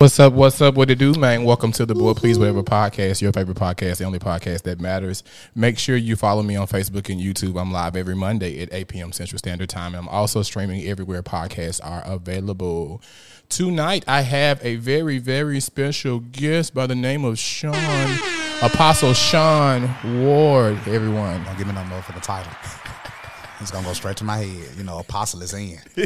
What's up? What's up? What it do, man? Welcome to the Boy Please Whatever podcast, your favorite podcast, the only podcast that matters. Make sure you follow me on Facebook and YouTube. I'm live every Monday at 8 p.m. Central Standard Time. And I'm also streaming everywhere podcasts are available. Tonight, I have a very, very special guest by the name of Shon, Apostle Shon Ward, everyone. Don't give me no the title. It's gonna go straight to my head. You know, apostle is in.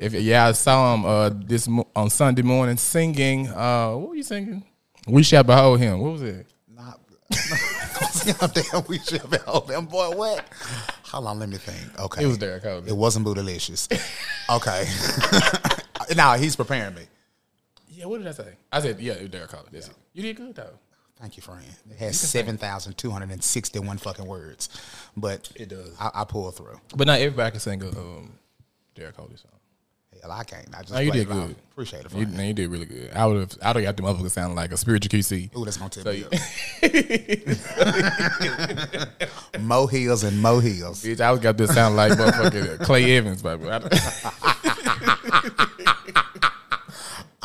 If yeah, I saw him uh, this mo- on Sunday morning singing. Uh, what were you singing? We shall behold him. What was it? Not, damn, we should be hold them boy. What? Hold on, let me think. Okay, It was Derek Holder. It wasn't bootylicious. okay. now he's preparing me. Yeah, what did I say? I said, yeah, it was Derek Holder. That's it. You did good though. Thank you, friend. It has seven thousand two hundred and sixty-one fucking words, but It does. I, I pull through. But not everybody can sing a um, Derek Holder song. Hell, I can't. I just No, you played did it good. Appreciate it, You, no, you did really good. I would have. I would have got the motherfucker sounding like a spiritual QC. Ooh, that's gonna tip So me you, up. Mo heels and mo heels. bitch, I would got this sound like motherfucking Clay Evans, baby.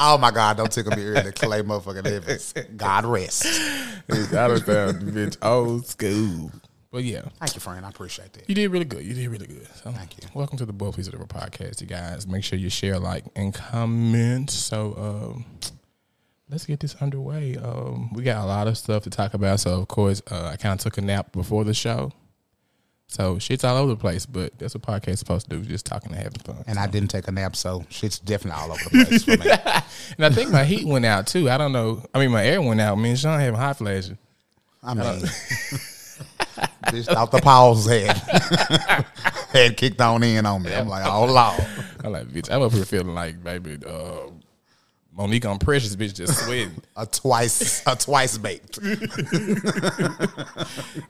I, Oh my God! Don't tickle me early, Clay motherfucking Evans. God rest. bitch, I don't sound bitch old school. But yeah, Thank you, friend. I appreciate that. You did really good. You did really good. So, Thank you. Welcome to the Boy Please Whatever podcast, you guys. Make sure you share, like, and comment. So, um, let's get this underway. Um, we got a lot of stuff to talk about. So, of course, uh, I kind of took a nap before the show. So, shit's all over the place, but that's what podcast supposed to do, just talking and having fun. And I didn't take a nap, so shit's definitely all over the place for me. And I think my heat went out too. I don't know. I mean, my air went out. Me and Shon having hot flashes. I mean, just thought the pause had had kicked on in on me. I'm like, oh lord. I'm like, bitch, I'm up here feeling like, baby, uh, Monique on Precious, bitch, just sweating. A twice, a twice baked.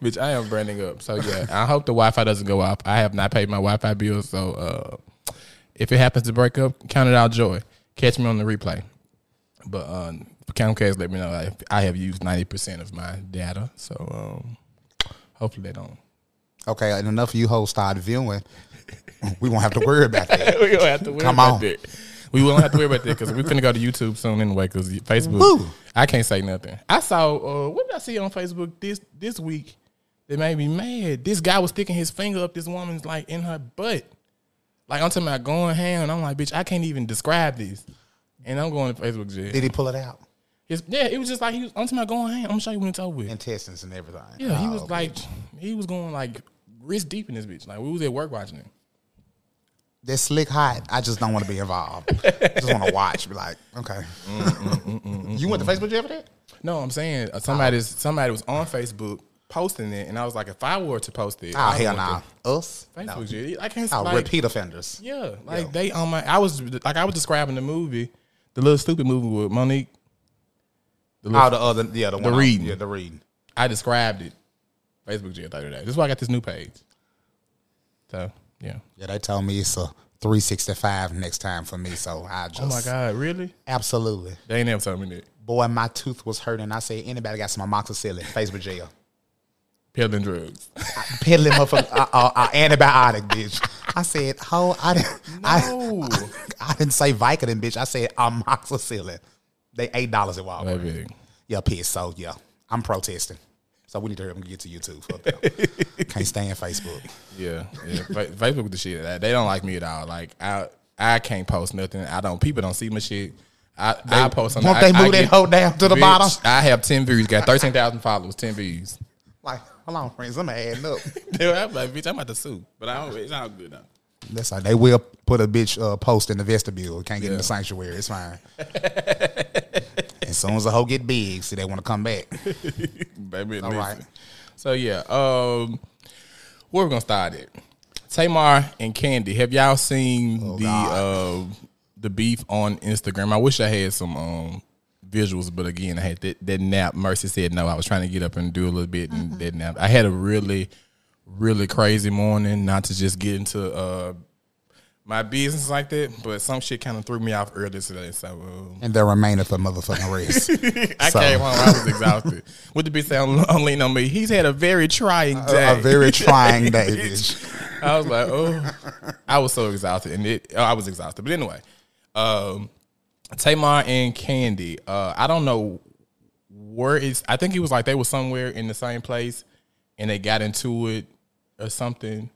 Bitch, I am branding up. So yeah, I hope the Wi-Fi doesn't go off. I have not paid my Wi-Fi bill, so uh, if it happens to break up, count it out joy. Catch me on the replay. But um, Comcast let me know I, I have used ninety percent of my data, so um, hopefully they don't. Okay, and enough of you hoes started viewing. We won't have to worry about that. we don't have to worry Come about on. that. We won't have to worry about that because we're finna go to YouTube soon anyway. Because Facebook, Woo. I can't say nothing. I saw uh, what did I see on Facebook this this week that made me mad. This guy was sticking his finger up this woman's like in her butt. Like I'm talking about going ham, and I'm like, bitch, I can't even describe this. And I'm going to Facebook jail. Did he pull it out? Yeah, it was just like he was. I'm talking about going ham. I'm gonna show you when it's over with. Intestines and everything. Yeah, he Oh, was like, he was going like wrist deep in this bitch. Like we was at work watching it. They're slick hot. I just don't want to be involved. I just want to watch. Be like, okay. you went to Facebook jail for that? No, I'm saying uh, somebody's somebody was on Facebook posting it, and I was like, if I were to post it, Oh I hell want nah. Us? the No. Facebook. jail. I can't Oh, like, repeat offenders. Yeah, like they on my. I was like I was describing the movie, the little stupid movie with Monique. The little, Oh, the other, yeah, the, one on- reading. Yeah, the reading. I described it. Facebook jail thirty days. This is why I got this new page. So yeah. Yeah, they told me it's a 365 next time for me, so I just Oh my god, really? absolutely. They ain't never told me that. Boy, my tooth was hurting. I said, anybody got some amoxicillin? Facebook jail. Peddling drugs. Peddling motherfucker, uh, uh, uh, antibiotic, bitch. I said, oh, I didn't, No. I, I didn't say Vicodin, bitch. I said amoxicillin. They eight dollars at Walmart. Baby. Yeah, piss. So yeah, I'm protesting. So we need to hurry up and get to YouTube. Fuck them. Can't stand Facebook. Yeah, yeah. Facebook with the shit. They don't like me at all. Like I, I can't post nothing. I don't. People don't see my shit. I, I post something. Won't they I move that hoe down to the bottom? I have ten views. Got thirteen thousand followers. Ten views. Like, hold on, friends. I'm adding up. Dude, I'm like, bitch, I'm about to sue, but I don't. It's all good though. That's like they will put a bitch uh, post in the vestibule. Can't get in the sanctuary. It's fine. as soon as the hoe get big, see they want to come back. Baby, All right. So yeah, um, where we gonna start it? Tamar and Kandi. Have y'all seen the uh, the beef on Instagram? I wish I had some um visuals, but again, I had that, that nap. Mercy said no. I was trying to get up and do a little bit and that nap. I had a really, really crazy morning. Not to just get into uh my business like that, but some shit kind of threw me off earlier today. So um, And there remaineth a motherfucking rest. I So- came home. I was exhausted. What the bitch say on, on lean on me? He's had a very trying day. a, a very trying day, bitch. I was like, oh, I was so exhausted, and it, oh, I was exhausted. But anyway, um, Tamar and Kandi. Uh, I don't know where is. I think it was like they were somewhere in the same place, and they got into it or something.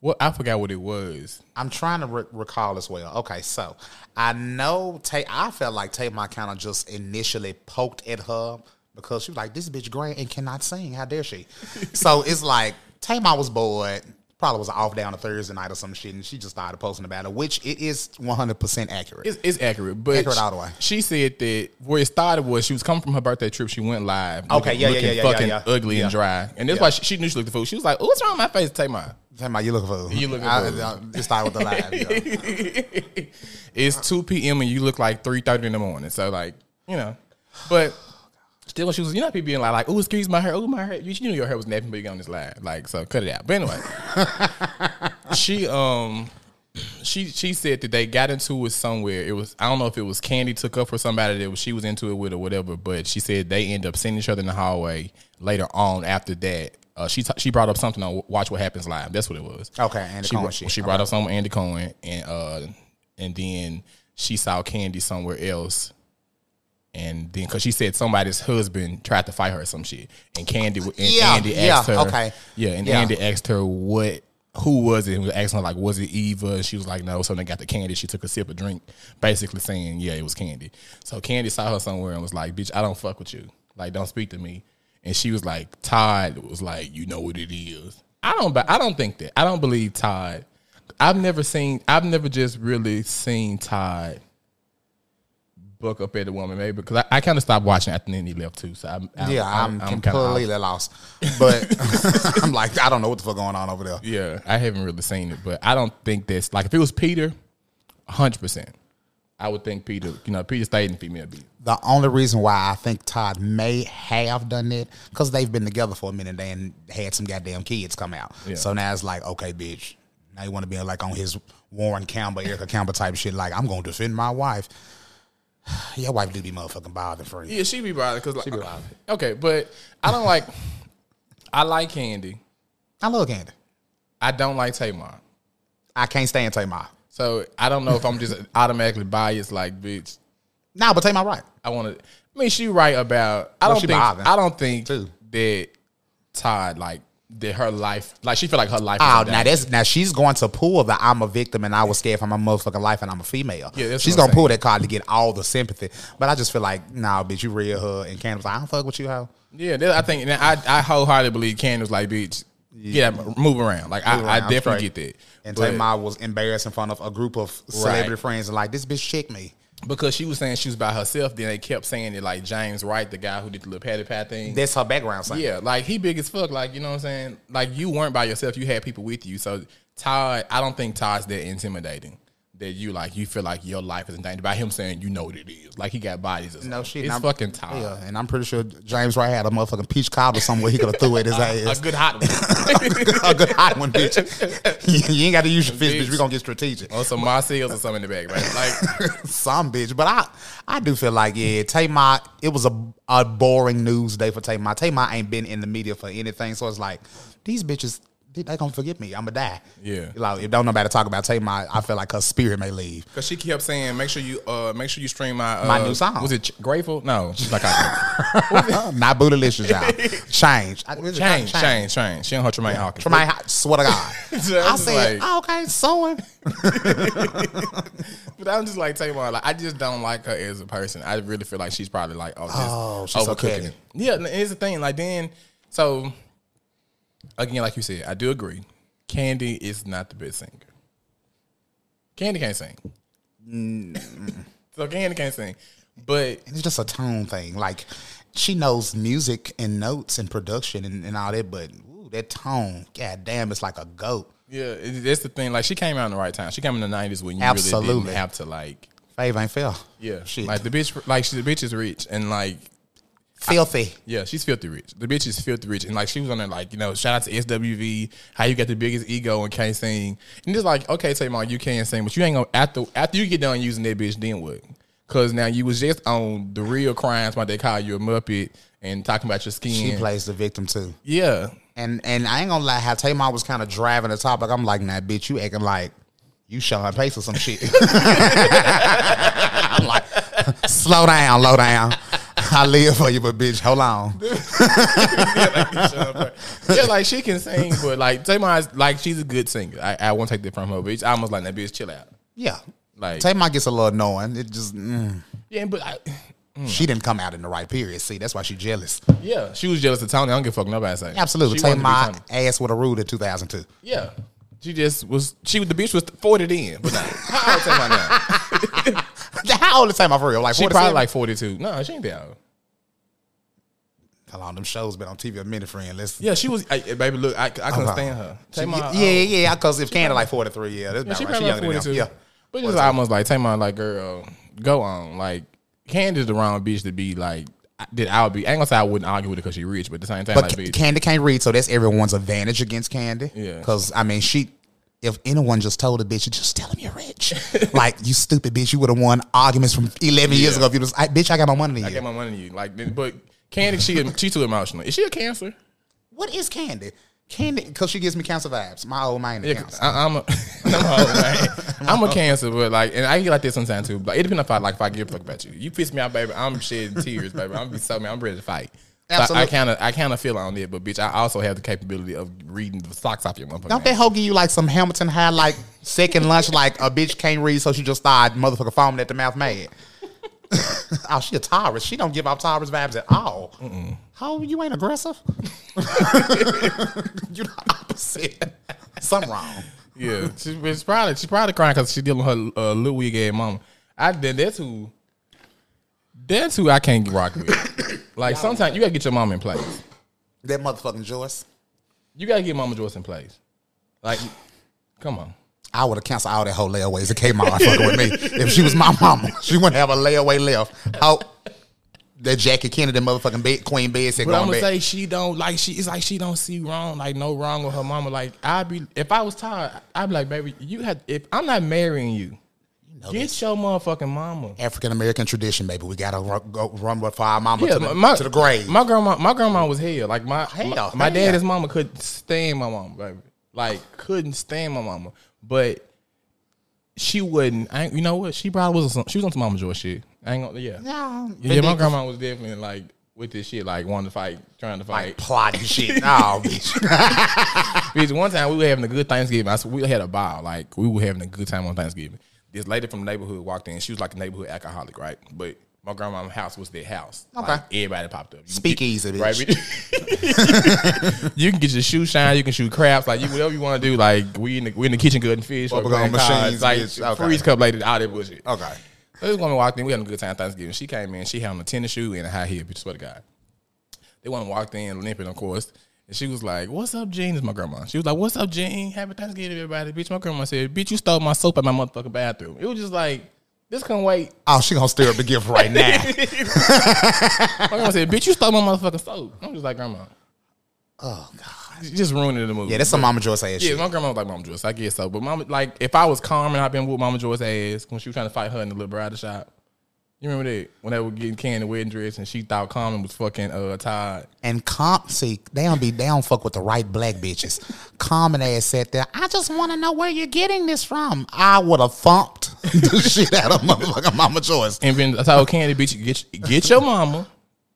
What I forgot what it was. I'm trying to re- recall as well. Okay, so I know Tay. I felt like Tamar kind of just initially poked at her because she was like, "This bitch great and cannot sing. How dare she?" so it's like Tamar was bored. Probably was off day on a Thursday night or some shit, and she just started posting about it, which it is 100 percent accurate. It's, it's accurate, but Accurate all the way. she said that where it started was she was coming from her birthday trip. She went live. Okay, looking, yeah, yeah, looking yeah, yeah, fucking yeah, yeah. ugly and dry, and that's why she, she knew she looked the fool. She was like, "Oh, what's wrong with my face, Tamar?" Tamar, you looking for? You looking I, for- I, it started with the live. it's two p.m. and you look like three thirty in the morning. So like, you know, but still, she was. You know, people being like, like, oh, excuse my hair, oh my hair. You, you knew your hair was napping but big on this live, like, so cut it out. But anyway, she um. She she said that they got into it somewhere. It was I don't know if it was Kandi took up for somebody that she was into it with or whatever. But she said they end up seeing each other in the hallway later on. After that, uh, she t- she brought up something on Watch What Happens Live. That's what it was. Okay, Andy she, Cohen brought- She brought up something with Andy Cohen, and uh, and then she saw Kandi somewhere else, and then because she said somebody's husband tried to fight her or some shit, and Kandi and Yeah, Andy yeah, asked her, okay. yeah, and Yeah. Andy asked her what. Who was it? And was asking her like, was it Eva? And she was like, no. So they got the candy. She took a sip of drink, basically saying, yeah, it was Kandi. So Kandi saw her somewhere and was like, bitch, I don't fuck with you. Like, don't speak to me. And she was like, Todd was like, you know what it is. I don't. I don't think that. I don't believe Todd. I've never seen. I've never just really seen Todd book up at a woman, maybe because I, I kind of stopped watching after then he left too. So I'm, I'm Yeah, I'm, kinda completely lost. But I'm like, I don't know what the fuck going on over there. Yeah, I haven't really seen it, but I don't think that's like if it was Peter, hundred percent. I would think Peter. You know, Peter stayed in female beat. The only reason why I think Todd may have done it because they've been together for a minute and had some goddamn kids come out. Yeah. So now it's like, okay, bitch. Now you want to be like on his Warren Campbell, Erica Campbell type shit. Like I'm going to defend my wife. Your wife do be motherfucking bothered for you. Yeah, she be bothered because like be bothered. okay, but I don't like. I like Kandi. I love Kandi. I don't like Tamar. I can't stand Tamar. So I don't know if I'm just automatically biased. Like, bitch, Nah, but take my right. I want to. I mean, she right about. I Well, don't think. I don't think too. that Todd like that her life. Like she feel like her life. Oh, now that's now she's going to pull the I'm a victim and I was scared for my motherfucking life and I'm a female. Yeah, that's she's gonna pull that card to get all the sympathy. But I just feel like, nah, bitch, you real her and Candace like, I don't fuck with you, hoe. Yeah, I think and I I wholeheartedly believe Kandi was like, bitch, Yeah, out, move around. Like Move I, I definitely straight. get that. And Tamar was embarrassed in front of a group of celebrity Right. friends and like, this bitch checked me. Because she was saying she was by herself. Then they kept saying it like James Wright, the guy who did the little patty pat thing. That's her background saying. Yeah, like he big as fuck. Like you know what I'm saying. Like you weren't by yourself. You had people with you. So Todd, I don't think Todd's that intimidating. That you like, you feel like your life is in danger by him saying you know what it is. Like he got bodies. Or something. No shit. It's I'm- fucking tired. Yeah, and I'm pretty sure James Wright had a motherfucking peach cobbler somewhere he could have threw at his ass. A good hot one. a good hot one, bitch. you ain't got to use your fist, bitch. Bitch. We gonna get strategic. or some Marcel's or something in the back, right? Like some bitch. But I, I do feel like yeah, Tamar. It was a a boring news day for Tamar. Tamar ain't been in the media for anything, so it's like these bitches. They gonna forget me. I'ma die. Yeah. Like if don't nobody talk about Tamar, I feel like her spirit may leave. Because she kept saying, make sure you uh make sure you stream my uh, My new song. Was it Grateful? No, she's like I Not bootylicious, y'all. Change. I- is change, change, change. She don't hurt Tramaine Hawkins. Tramaine, swear to God. So I said, like- oh, okay, sewing. But I'm just like Tamar. Like I just don't like her as a person. I really feel like she's probably like oh, just Oh, she's so overcooking it. Yeah, and here's the thing. Like then, so again, like you said, I do agree. Kandi is not the best singer. Kandi can't sing. Mm. so Kandi can't sing, but It's just a tone thing. Like she knows music and notes and production and, and all that, but ooh, that tone, god damn, it's like a goat. yeah, it, that's the thing. Like she came out in the right time. She came in the '90s when you really Absolutely. didn't have to like. Fave ain't fair. Yeah, Shit. like the bitch, like she, the bitch is rich and like Filthy. Yeah, she's filthy rich. The bitch is filthy rich, and like she was on there, like you know, shout out to SWV. How you got the biggest ego and can't sing, and just like okay, Tamar, you can't sing, but you ain't gonna after after you get done using that bitch, then what? Because now you was just on the real crimes, why they call you a muppet and talking about your skin. She plays the victim too. yeah, And and I ain't gonna lie, how Tamar was kind of driving the topic. I'm like, nah, bitch, you acting like you Sean Pace or some shit. I'm like, Slow down, low down. I live for you, but bitch, hold on. yeah, like she can sing, but like Tamar, like she's a good singer. I, I won't take that from her, but it's almost like that bitch chill out. Yeah. Like Tamar gets a little annoying. It just mm. yeah, but I, she didn't come out in the right period. See, that's why she's jealous. yeah, she was jealous of Tony. I don't give a fuck nobody say. Absolutely. Tamar ass with a rude in 2002. Yeah. She just was. She the bitch was forty then, but nah. How old Tamar now? How old is Tamar for real? Like She 47? probably like forty two. No, she ain't that old. How long them shows been on TV a minute, friend? Let's Yeah, she was. I, baby, look, I, I couldn't oh, Okay. stand her. She- Tamar, yeah, oh. yeah, yeah. Because if Canada like 43, yeah, that's Yeah, she right. probably She like younger than 42. them. Yeah. But it's almost like Tamar, like, girl, go on. Like, Candace the wrong bitch to be like, that I would be. I ain't gonna say I wouldn't argue with her because she rich, but at the same time, But like, bitch. Kandi can't read, so that's everyone's advantage against Kandi. Yeah. Because I mean, she. If anyone just told a bitch, you just tell him you're rich. like you stupid bitch, you would have won arguments from 11 years ago. If you just, I, bitch, I got more money I you. get my money to you. Like, but Kandi, she she too emotional. Is she a cancer? what is Kandi? Kandi, because she gives me cancer vibes. My old man is Yeah, cancer. I, I'm a, I'm a, old man. I'm a cancer, but like, and I get like this sometimes too. But it depends if I like if I give a fuck about you. You piss me off, baby. I'm shedding tears, baby. I'm be so man. I'm ready to fight. So I- kind of I kind of feel on it, but bitch, I also have the capability of reading the socks off your motherfucker. Don't hoe give you like some Hamilton high, like second lunch, like a bitch can't read, so she just started motherfucker foaming at the mouth mad. oh, she a Taurus. She don't give off Taurus vibes at all. How you ain't aggressive? you the opposite. Something wrong. Yeah, she, she's probably she's probably crying because she dealing with her uh, little wig ass mama. I then that's who that's who I can't rock with. like sometimes you gotta get your mom in place. That motherfucking Joyce. You gotta get Mama Joyce in place. Like, come on. I would have canceled all that whole layaways that came out fucking with me. If she was my mama, she wouldn't have a layaway left. How that Jackie Kennedy motherfucking bed, Queen Bed said But I'm gonna back. say she don't like she. It's like she don't see wrong, like no wrong with her mama. Like I'd be if I was tired, I'd be like, baby, you had. If I'm not marrying you, get your motherfucking mama. African American tradition, baby. We gotta run, go run with our mama Yeah, to, the, my, to the grave. My grandma, my grandma was hell. Like my Hell, my, my hell. daddy's mama couldn't stand my mama, baby. Like couldn't stand my mama, but she wouldn't. I, you know what? She probably was. On, some- she was on some mama joy shit. I ain't gonna. Yeah. yeah, Yeah, my grandma was definitely like with this shit, like wanting to fight, trying to like fight. plotting shit. Oh, bitch. Because one time we were having a good Thanksgiving. I said we had a ball, like we were having a good time on Thanksgiving. This lady from the neighborhood walked in. She was like a neighborhood alcoholic, right? But my grandma's house was their house. Okay. Like, everybody popped up. You can Speakeasy, get- bitch. bitch? you can get your shoe shine. You can shoot craps. Like you, whatever you want to do. Like we in the we in the kitchen cutting fish. or Bubblegum playing machines, cards, like bitch. Okay. freeze cup lady, all that bullshit. Okay. So this woman walked in. We had a good time Thanksgiving. She came in. She had on a tennis shoe and a high heel. Bitch, swear to God. They one walked in limping, of course. And she was like, "What's up, Jean?" Is my grandma. She was like, "What's up, Jean? Happy Thanksgiving, everybody." Bitch, my grandma said, "Bitch, you stole my soap at my motherfucking bathroom." It was just like, this couldn't wait. Oh, she gonna stir up the gift right now. My grandma said, "Bitch, you stole my motherfucking soap." I'm just like, "Grandma, oh God. you just ruining the movie." Yeah, that's some Mama Joyce ass Yeah, shit. my grandma was like Mama Joyce. I guess so. But Mama, like, if I was calm and I've been with Mama Joyce's ass when she was trying to fight her in the little bridal shop. You remember that when they were getting Kandi wedding dress and she thought Carmen was fucking uh Todd. And Com, see, they don't be, they don't fuck with the right black bitches. Common ass sat there. I just want to know where you're getting this from. I would have thumped the shit out of motherfucking Mama Joyce. And then I told Kandi, bitch, get get your mama,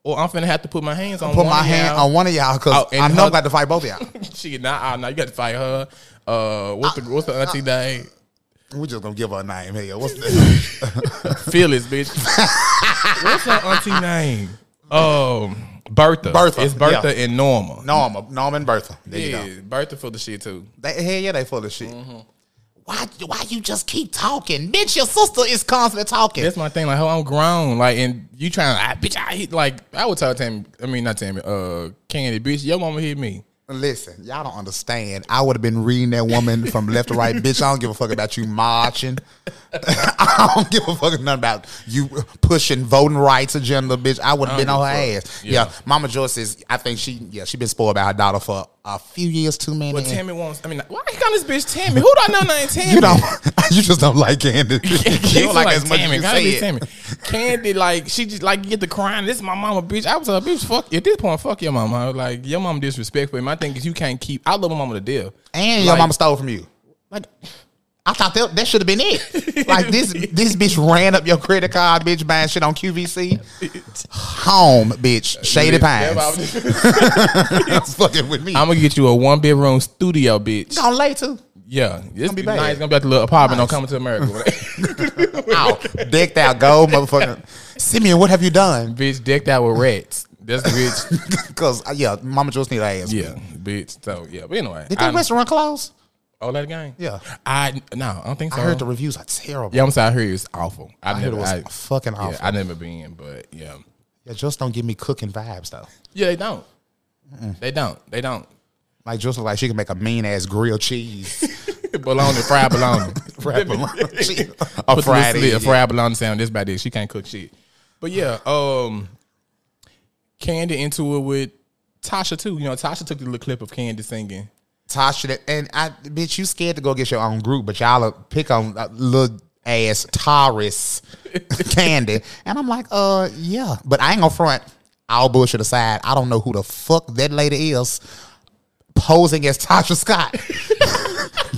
or I'm finna have to put my hands on. Put my hand on one of y'all because Oh, I know her- I got to fight both of y'all. She nah, nah, you got to fight her. Uh, what's the what's the auntie name? We just gonna give her a name. Hey, what's the Phyllis, bitch. what's her auntie name? Um, Bertha. Bertha, It's Bertha yeah. and Norma. Norma, Norma and Bertha? There you yeah, go. Bertha for the shit too. They, hell yeah, they full of shit. Mm-hmm. Why? Why you just keep talking, bitch? Your sister is constantly talking. That's my thing. Like, oh, I'm grown. Like, and you trying to, I, bitch, I hit, like, I would tell Tammy, I mean, not Tammy, uh, Kandi, bitch, your mama hit me. Listen, y'all don't understand. I would have been reading that woman from left to right. Bitch, I don't give a fuck about you marching. I don't give a fuck nothing about you pushing voting rights agenda, bitch. I would have been on her a ass. Yeah. Yeah. Mama Joyce is, I think she, yeah, she been spoiled by her daughter for a few years too many. But Tammy wants, I mean, why you calling this bitch Tammy? Who do I know named Tammy? you don't, you just don't like Kandi. you don't like as much Tammy. as you say. Tammy. Kandi, like, she just, like, get the crying. This is my mama, bitch. I was like, bitch, fuck, at this point, fuck your mama. I was like, your mama disrespectful. And my thing is, you can't keep, I love my mama to death. And your mama stole from you. Like, I thought that, that should have been it. Like this, this bitch ran up your credit card, bitch, buying shit on QVC. Home, bitch, Shady Pines. That's fucking with me. I'm gonna get you a one bedroom studio, bitch. gonna lay too. Yeah, it's be be bad. nice. It's gonna be like the little apartment on coming to America. Ow, decked out gold, motherfucker. Simeon, what have you done? bitch decked out with rats. That's the bitch. Because uh, yeah, Mama just need her ass. yeah, bitch. So yeah, but anyway, Did that I, restaurant close? Oh that game. Yeah. I no, I don't think so. I heard the reviews are terrible. Yeah, I'm sorry. I heard it was awful. I, I heard never, it was I, fucking awful. yeah, I never been, but yeah, Yeah, just don't give me cooking vibes though. yeah, they don't. They don't. They don't. Like just like she can make a mean ass grilled cheese. bologna, fried bologna. Fried bologna. She- a fried egg. a fried bologna sound. This about this. She can't cook shit. But yeah, um, Kandi into it with Tasha too. You know, Tasha took the little clip of Kandi singing. Tasha, and I, bitch, you scared to go get your own group, but y'all pick on uh, little ass Taurus Kandi, and I'm like, uh, yeah, but I ain't gonna front. All bullshit aside, I don't know who the fuck that lady is posing as Tasha Scott.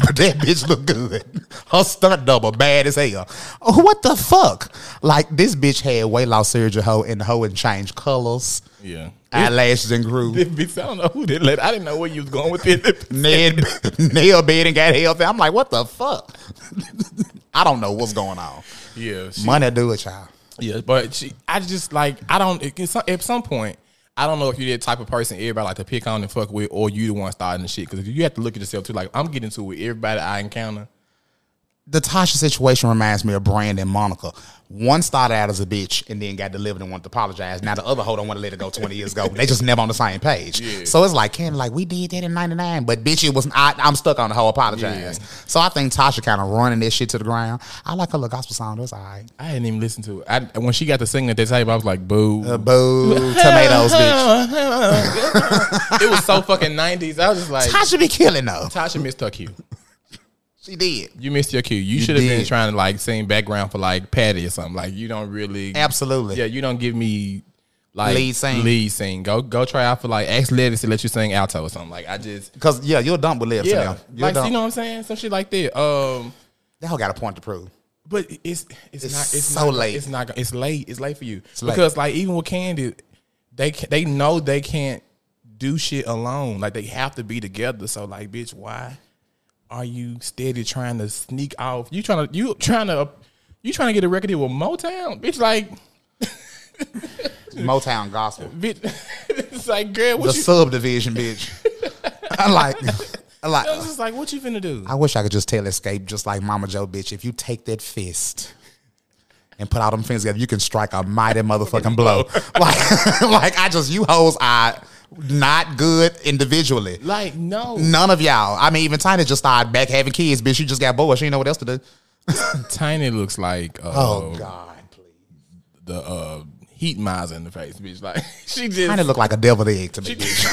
but that bitch look good. Her stunt double bad as hell. Oh, what the fuck? Like this bitch had weight loss surgery, hoe, and the hoe and changed colors, Yeah. eyelashes and grew. This bitch, I don't know who did let. I didn't know where you was going with it. Ned nail bed and got healthy. I'm like, what the fuck? I don't know what's going on. yeah, she, Money do it, child. yeah, but she, I just like, I don't. At some, at some point, I don't know if you're that type of person everybody like to pick on and fuck with, or you the one starting the shit. Because you have to look at yourself too. Like I'm getting to it with everybody I encounter. The Tasha situation reminds me of Brandon Monica. One started out as a bitch and then got delivered and wanted to apologize. Now the other hoe don't want to let it go 20 years ago. They just never on the same page. Yeah. So it's like, Ken, like we did that in 99, but bitch, it was I, I'm stuck on the whole apologize. Yeah. So I think Tasha kind of running this shit to the ground. I like her little gospel song. That's all right. I hadn't even listen to it. I, when she got to singing at that table, I was like, boo. Uh, boo, tomatoes, bitch. it was so fucking 90s. I was just like, Tasha be killing though. Tasha missed her cue. She did. You missed your cue. You, should have been trying to like sing background for like Patty or something. Like you don't really Absolutely. Yeah, you don't give me like Lead sing. Lead sing. Go go try out for like ask Lettuce to let you sing alto or something. Like I just Cause yeah, you're dumb with lips. yeah, like dumb. you know what I'm saying? Some shit like that. Um, that hoe got a point to prove. but it's it's, It's not it's so not, late. It's not it's late. It's late for you late. because like even with Kandi, they they know they can't do shit alone. Like they have to be together. So like, bitch, why are you steady trying to sneak off? You trying to you trying to you trying to get a record deal with Motown, bitch? Like, Motown gospel. bitch, it's like, girl, what The you? subdivision, bitch. I like I like I was just like, what you finna do? I wish I could just tell Xscape just like Mama Joe, bitch. If you take that fist and put all them fingers together, you can strike a mighty motherfucking blow. like, like I just you hoes are not good individually. Like, no, None of y'all. I mean, even Tiny just started back having kids, bitch. She just got bored. She didn't know what else to do. Tiny looks like uh, Oh God, please. the uh, Heat Miser in the face, bitch. Like she just Tiny look like a deviled egg to me. bitch.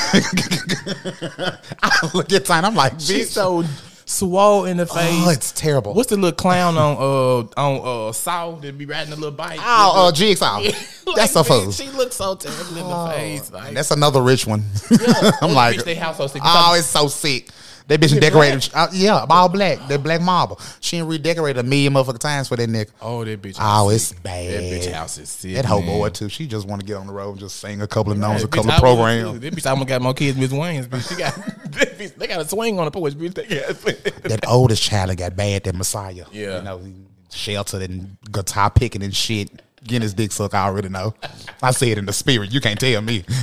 I look at Tiny. I'm like, she's bitch. so swole in the face. Oh, it's terrible. What's the little clown on uh on uh Saw that be riding a little bike? Oh, uh, Jigsaw. Like, That's a fool. She looks so terrible in the face. Like That's another rich one. oh, I'm like, they house so sick. oh, it's so sick. That bitch decorated. Uh, yeah, all black. That black marble. She done redecorated a million motherfucking times for that nigga. oh, that bitch. Oh, it's sick. bad. That bitch house is sick. That hoe boy too. She just want to get on the road and just sing a couple of numbers, a couple of programs. That bitch almost got more kids, Miss Wayne's. Bitch, she got bitch, they got a swing on the porch. Bitch, they. That oldest child got bad, that Messiah. Yeah. you know, he sheltered and guitar picking and shit. Getting his dick sucked, I already know. I see it in the spirit. You can't tell me.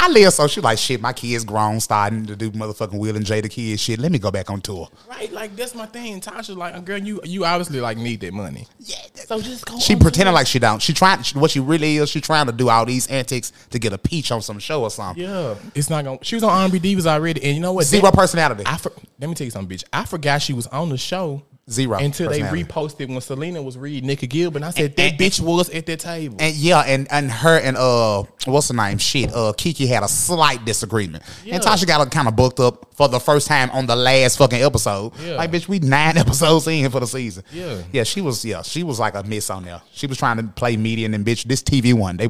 I live so she like shit. My kids grown, starting to do motherfucking Will and Jada kids shit. Let me go back on tour. Right, like that's my thing. Tasha, like, uh, girl, you you obviously like need that money. Yeah, So just go. She on pretending tour. like she don't. She trying. She, what she really is, she trying to do all these antics to get a peach on some show or something. Yeah, it's not gonna. She was on R&B Divas already, and you know what? Zero That- personality. I for, let me tell you something, bitch. I forgot she was on the show. Zero until they reposted when Syleena was reading Nicci Gilbert. And I said And- that and- bitch was at that table. And yeah, and and her and uh, what's her name? Shit, uh, Keke had a slight disagreement, Yeah. and Tasha got kind of booked up for the first time on the last fucking episode. Yeah. Like, bitch, we nine episodes in for the season. Yeah. yeah, she was, yeah, she was like a miss on there. She was trying to play median and bitch, this TV one, they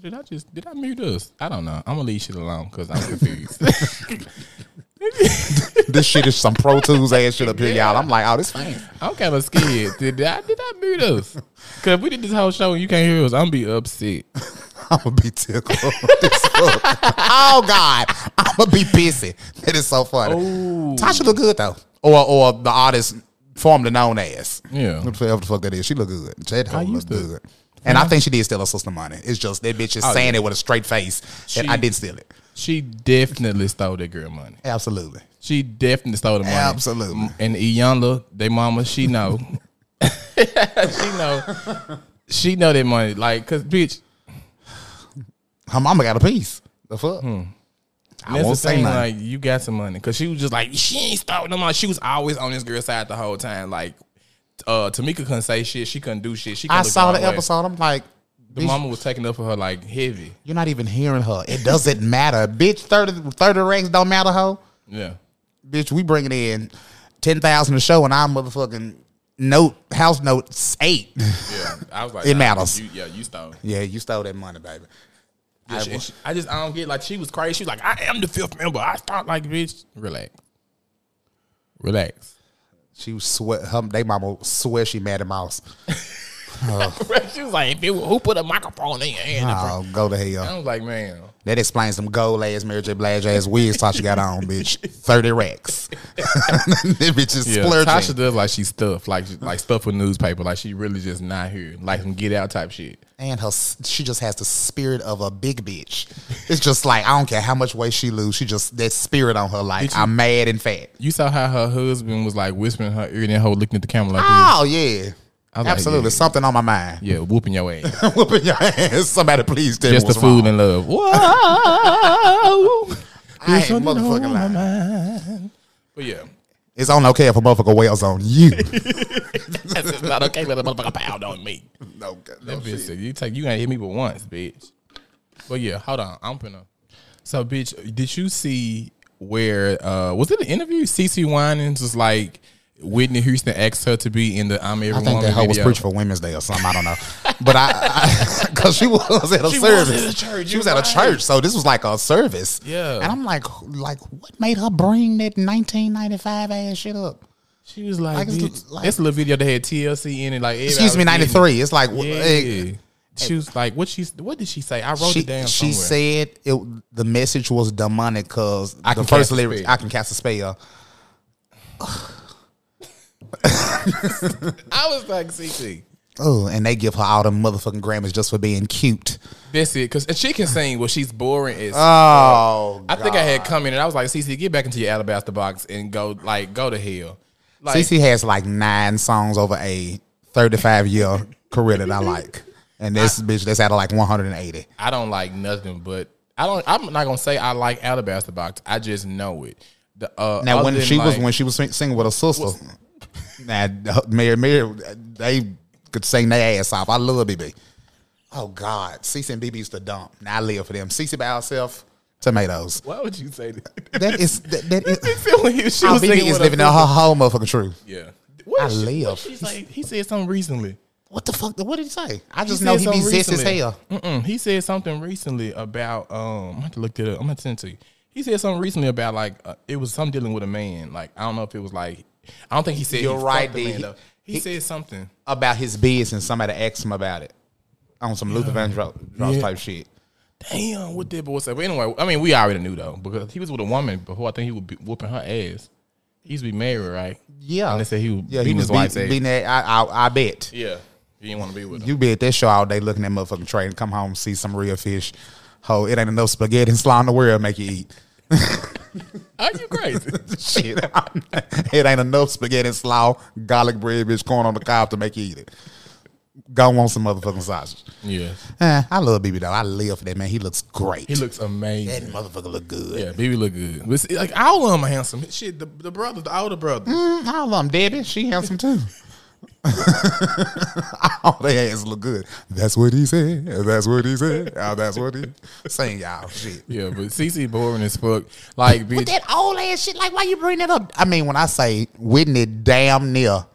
did I just did I mute us? I don't know. I'm gonna leave shit alone because I'm confused. this shit is some Pro Tools ass shit up here, y'all. I'm like, oh, this fine. I'm kind of scared. Did I did I mute us? Because if we did this whole show and you can't hear us, I'm be upset. I'm gonna be tickled. oh God, I'm gonna be pissy. That is so funny. Ooh. Tasha look good though, or or the artist formerly known as. Yeah. whatever the fuck that is. She look good. Jade Ho look to- good. And I think she did steal her sister money. It's just that bitch is Oh, saying yeah. it with a straight face. that She- I did steal it. She definitely stole that girl money. Absolutely. She definitely stole the money. Absolutely. And Iyanla, they mama, she know. she know. She know that money. Like, cause bitch, Her mama got a piece. The fuck? I Hmm. that's won't say nothing. Like, you got some money. Cause she was just like, she ain't stole no money. She was always on this girl's side the whole time. Like, uh, Tamika couldn't say shit. She couldn't do shit. She I saw the way. episode. I'm like, The bitch, mama was taking up for her like heavy. you're not even hearing her. It doesn't matter. Bitch, 30, 30 racks don't matter, hoe. Yeah. Bitch, we bringing in 10,000 a show and I'm motherfucking note, house notes eight. Yeah. I was like, It nah, matters. You, yeah, you stole. yeah, you stole that money, baby. Yeah, I she- she- I just I don't get like she was crazy. She was like, I am the fifth member. I start like bitch. Relax. Relax. She was sweat. Her, they mama swear she mad at Mouse. she was like, if it, who put a microphone in your hand? Oh, go to hell. I was like, man. That explains some gold ass Mary J. Blige ass wigs Tasha got on, bitch. Thirty racks. that bitch is Yeah, splurging. Tasha does like she stuff, like like stuff with newspaper, like she really just not here, like some get out type shit. and her she just has the spirit of a big bitch. It's just like I don't care how much weight she lose, she just that spirit on her. Like you- I'm mad and fat. You saw how her husband was like whispering her ear and then whole looking at the camera like Oh yeah, I was like, absolutely. yeah. Something on my mind. Yeah, whooping your ass. Whooping your ass. Somebody please tell Just me the what's food wrong. and love. Whoa. I ain't motherfucking lying. But yeah. It's on okay if a motherfucker wails on you. That's not okay. Let a motherfucker pound on me. no, That bitch you take you ain't hit me but once, bitch. But yeah, hold on. I'm finna. So, bitch, did you see where uh was it an interview? CeCe Winans was like Whitney Houston asked her to be in the I'm Every I think Woman that hoe was video. preaching for Women's Day or something. I don't know, but I because she was at a She was service. at a church, She was you're at a church, so this was like a service. Yeah. and I'm like, like, what made her bring that 1995 ass shit up? She was like, Like, it's bitch, like- that's a little video that had TLC in it. Like, Excuse me, 93. It's like, getting wh- it. Yeah. She was like, what she what did she say? I wrote she, it down. she somewhere. said it. The message was demonic because I the can first cast a lyrics. I can cast a spell. I was like, CeCe. Oh, and they give her all the motherfucking Grammys just for being cute. That's it. Cause she can sing, well, she's boring as Oh, I think I had come in and I was like, CeCe, get back into your alabaster box and go like go to hell. Like CeCe has like nine songs over a 35 year career that I like. And this bitch that's out of like 180. I don't like nothing, but I don't. I'm not gonna say I like alabaster box. I just know it. The, uh, Now when she was when she was sing- singing with her sister, now Mary Mary they could sing their ass off. I love BeBe. Oh God, CeCe and BeBe used to dump. Now I live for them. CeCe by herself, tomatoes. why would you say that? That is that, that is. She was BeBe is living her her whole motherfucking truth. Yeah, what I she- live. what she say? He said something recently. What the fuck? What did he say? I just He know he be zest as hell. Mm-mm. He said something recently about. Um, I'm gonna have to look it up. I'm gonna send it to you. He said something recently about like uh, it was something dealing with a man. Like I don't know if it was like I don't think he said You're he right, the man, He-. He, he- said something. About his business, and somebody asked him about it on some Luther Vandross Yeah. type shit. Damn, what that boy say? But anyway, I mean, we already knew though because he was with a woman before. I think he would be whooping her ass. He used to be married, right? Yeah, And they said he was yeah, he was his wife's ass. beating that. I, I, I bet Yeah, he didn't want to be with her. you be at that show all day looking at motherfucking tray and come home see some real fish. Ho, it ain't enough spaghetti and slaw in the world make you eat. Are you crazy? Shit, it ain't enough spaghetti and slaw, garlic bread, bitch, corn on the cob to make you eat it. Go want some motherfucking sausage. yeah, Eh, I love BeBe though. I live for that man. He looks great. he looks amazing. that motherfucker look good. Yeah, baby look good. But see, like all of them are handsome. Shit, the, the brother, the older brother. Mm, all of them, Debbie. She handsome too. all they ass look good. That's what he said. That's what he said. Oh, that's what he saying, y'all. Shit. Yeah, but CeCe boring as fuck. Like, With that old ass shit, like why you bring that up? I mean, when I say Whitney damn near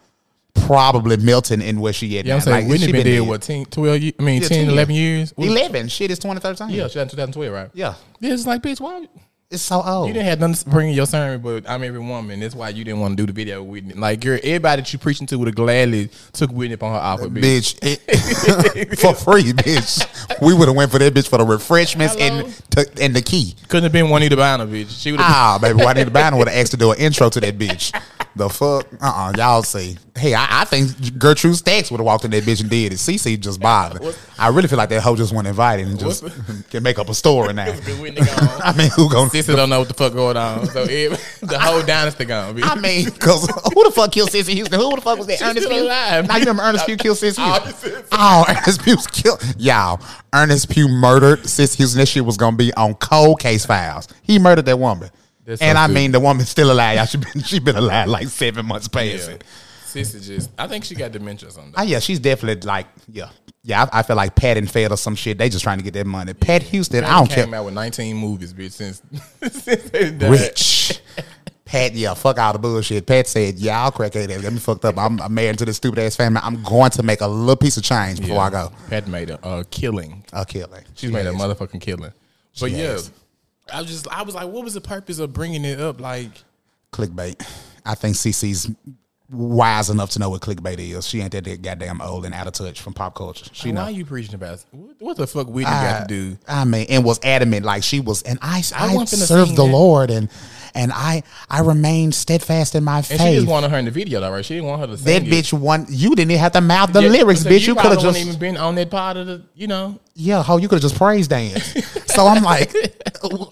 probably melting in where she at. Yeah, now. I'm saying Like, Whitney been dead, dead. what, 10, 12 years? I mean, Yeah, 10, 10 11 years? What- Eleven. Shit, it's 2013. Yeah, she in 2012, right? yeah. Yeah, it's like, bitch, why? It's so old. You didn't have nothing to bring in your sermon, but I'm every woman. That's why you didn't want to do the video with Whitney. Like, girl, everybody that you preaching to would have gladly took Whitney up on her offer, bitch. bitch, it, for free, bitch. We would have went for that bitch for the refreshments Hello? and to, and the key. Couldn't have been Juanita Bynum, bitch. She would have. Ah, baby, Juanita Bynum would have asked to do an intro to that bitch. The fuck? Uh uh-uh, y'all see. Hey, I, I think Gertrude Stacks would have walked in that bitch and did it. Cece just bothered. I really feel like that hoe just went invited and just can make up a story now. I mean, who gonna? Sister don't know what the fuck going on. So it, the whole dynasty gone, bitch. I mean, because who the fuck killed Cissy Houston? Who the fuck was that? She's Ernest Pugh. alive. Now you remember Ernest Pugh killed Cissy Oh, Houston? Oh, Ernest Pugh's killed. Y'all, Ernest Pugh murdered Cissy Houston. That shit was gonna be on cold case files. He murdered that woman. That's and so I mean, the woman's still alive. Y'all, she been she been alive like seven months past Yeah. it. Sister just, I think she got dementia or something. Oh yeah, she's definitely like yeah, yeah. I, I feel like Pat and Fed or some shit. They just trying to get that money. Pat Houston, I don't came care. out with 19 movies, bitch, since, since they died. Rich. Pat, yeah, fuck all the bullshit. Pat said, "Yeah, I'll crack eight. Let me fucked up. I'm, I'm married to this stupid ass family. I'm going to make a little piece of change before I go. Pat made a uh, killing. I'll kill her. She's made a motherfucking killing. But She yeah. I was just, I was like, what was the purpose of bringing it up? Like, clickbait. I think CeCe's wise enough to know what clickbait is. She ain't that goddamn old and out of touch from pop culture. She why know. are you preaching about? What, what the fuck Whitney got to do? I mean, and was adamant like she was, and I, I, wasn't finna serve sing the that. Lord, and and I I remained steadfast in my And she faith. just wanted her in the video, though, right? She didn't want her to sing that it. bitch one, you didn't even have to mouth the Yeah, lyrics, so bitch. You could have just even been on that part of the, you know. yeah, ho, you could have just praise dance. so I'm like,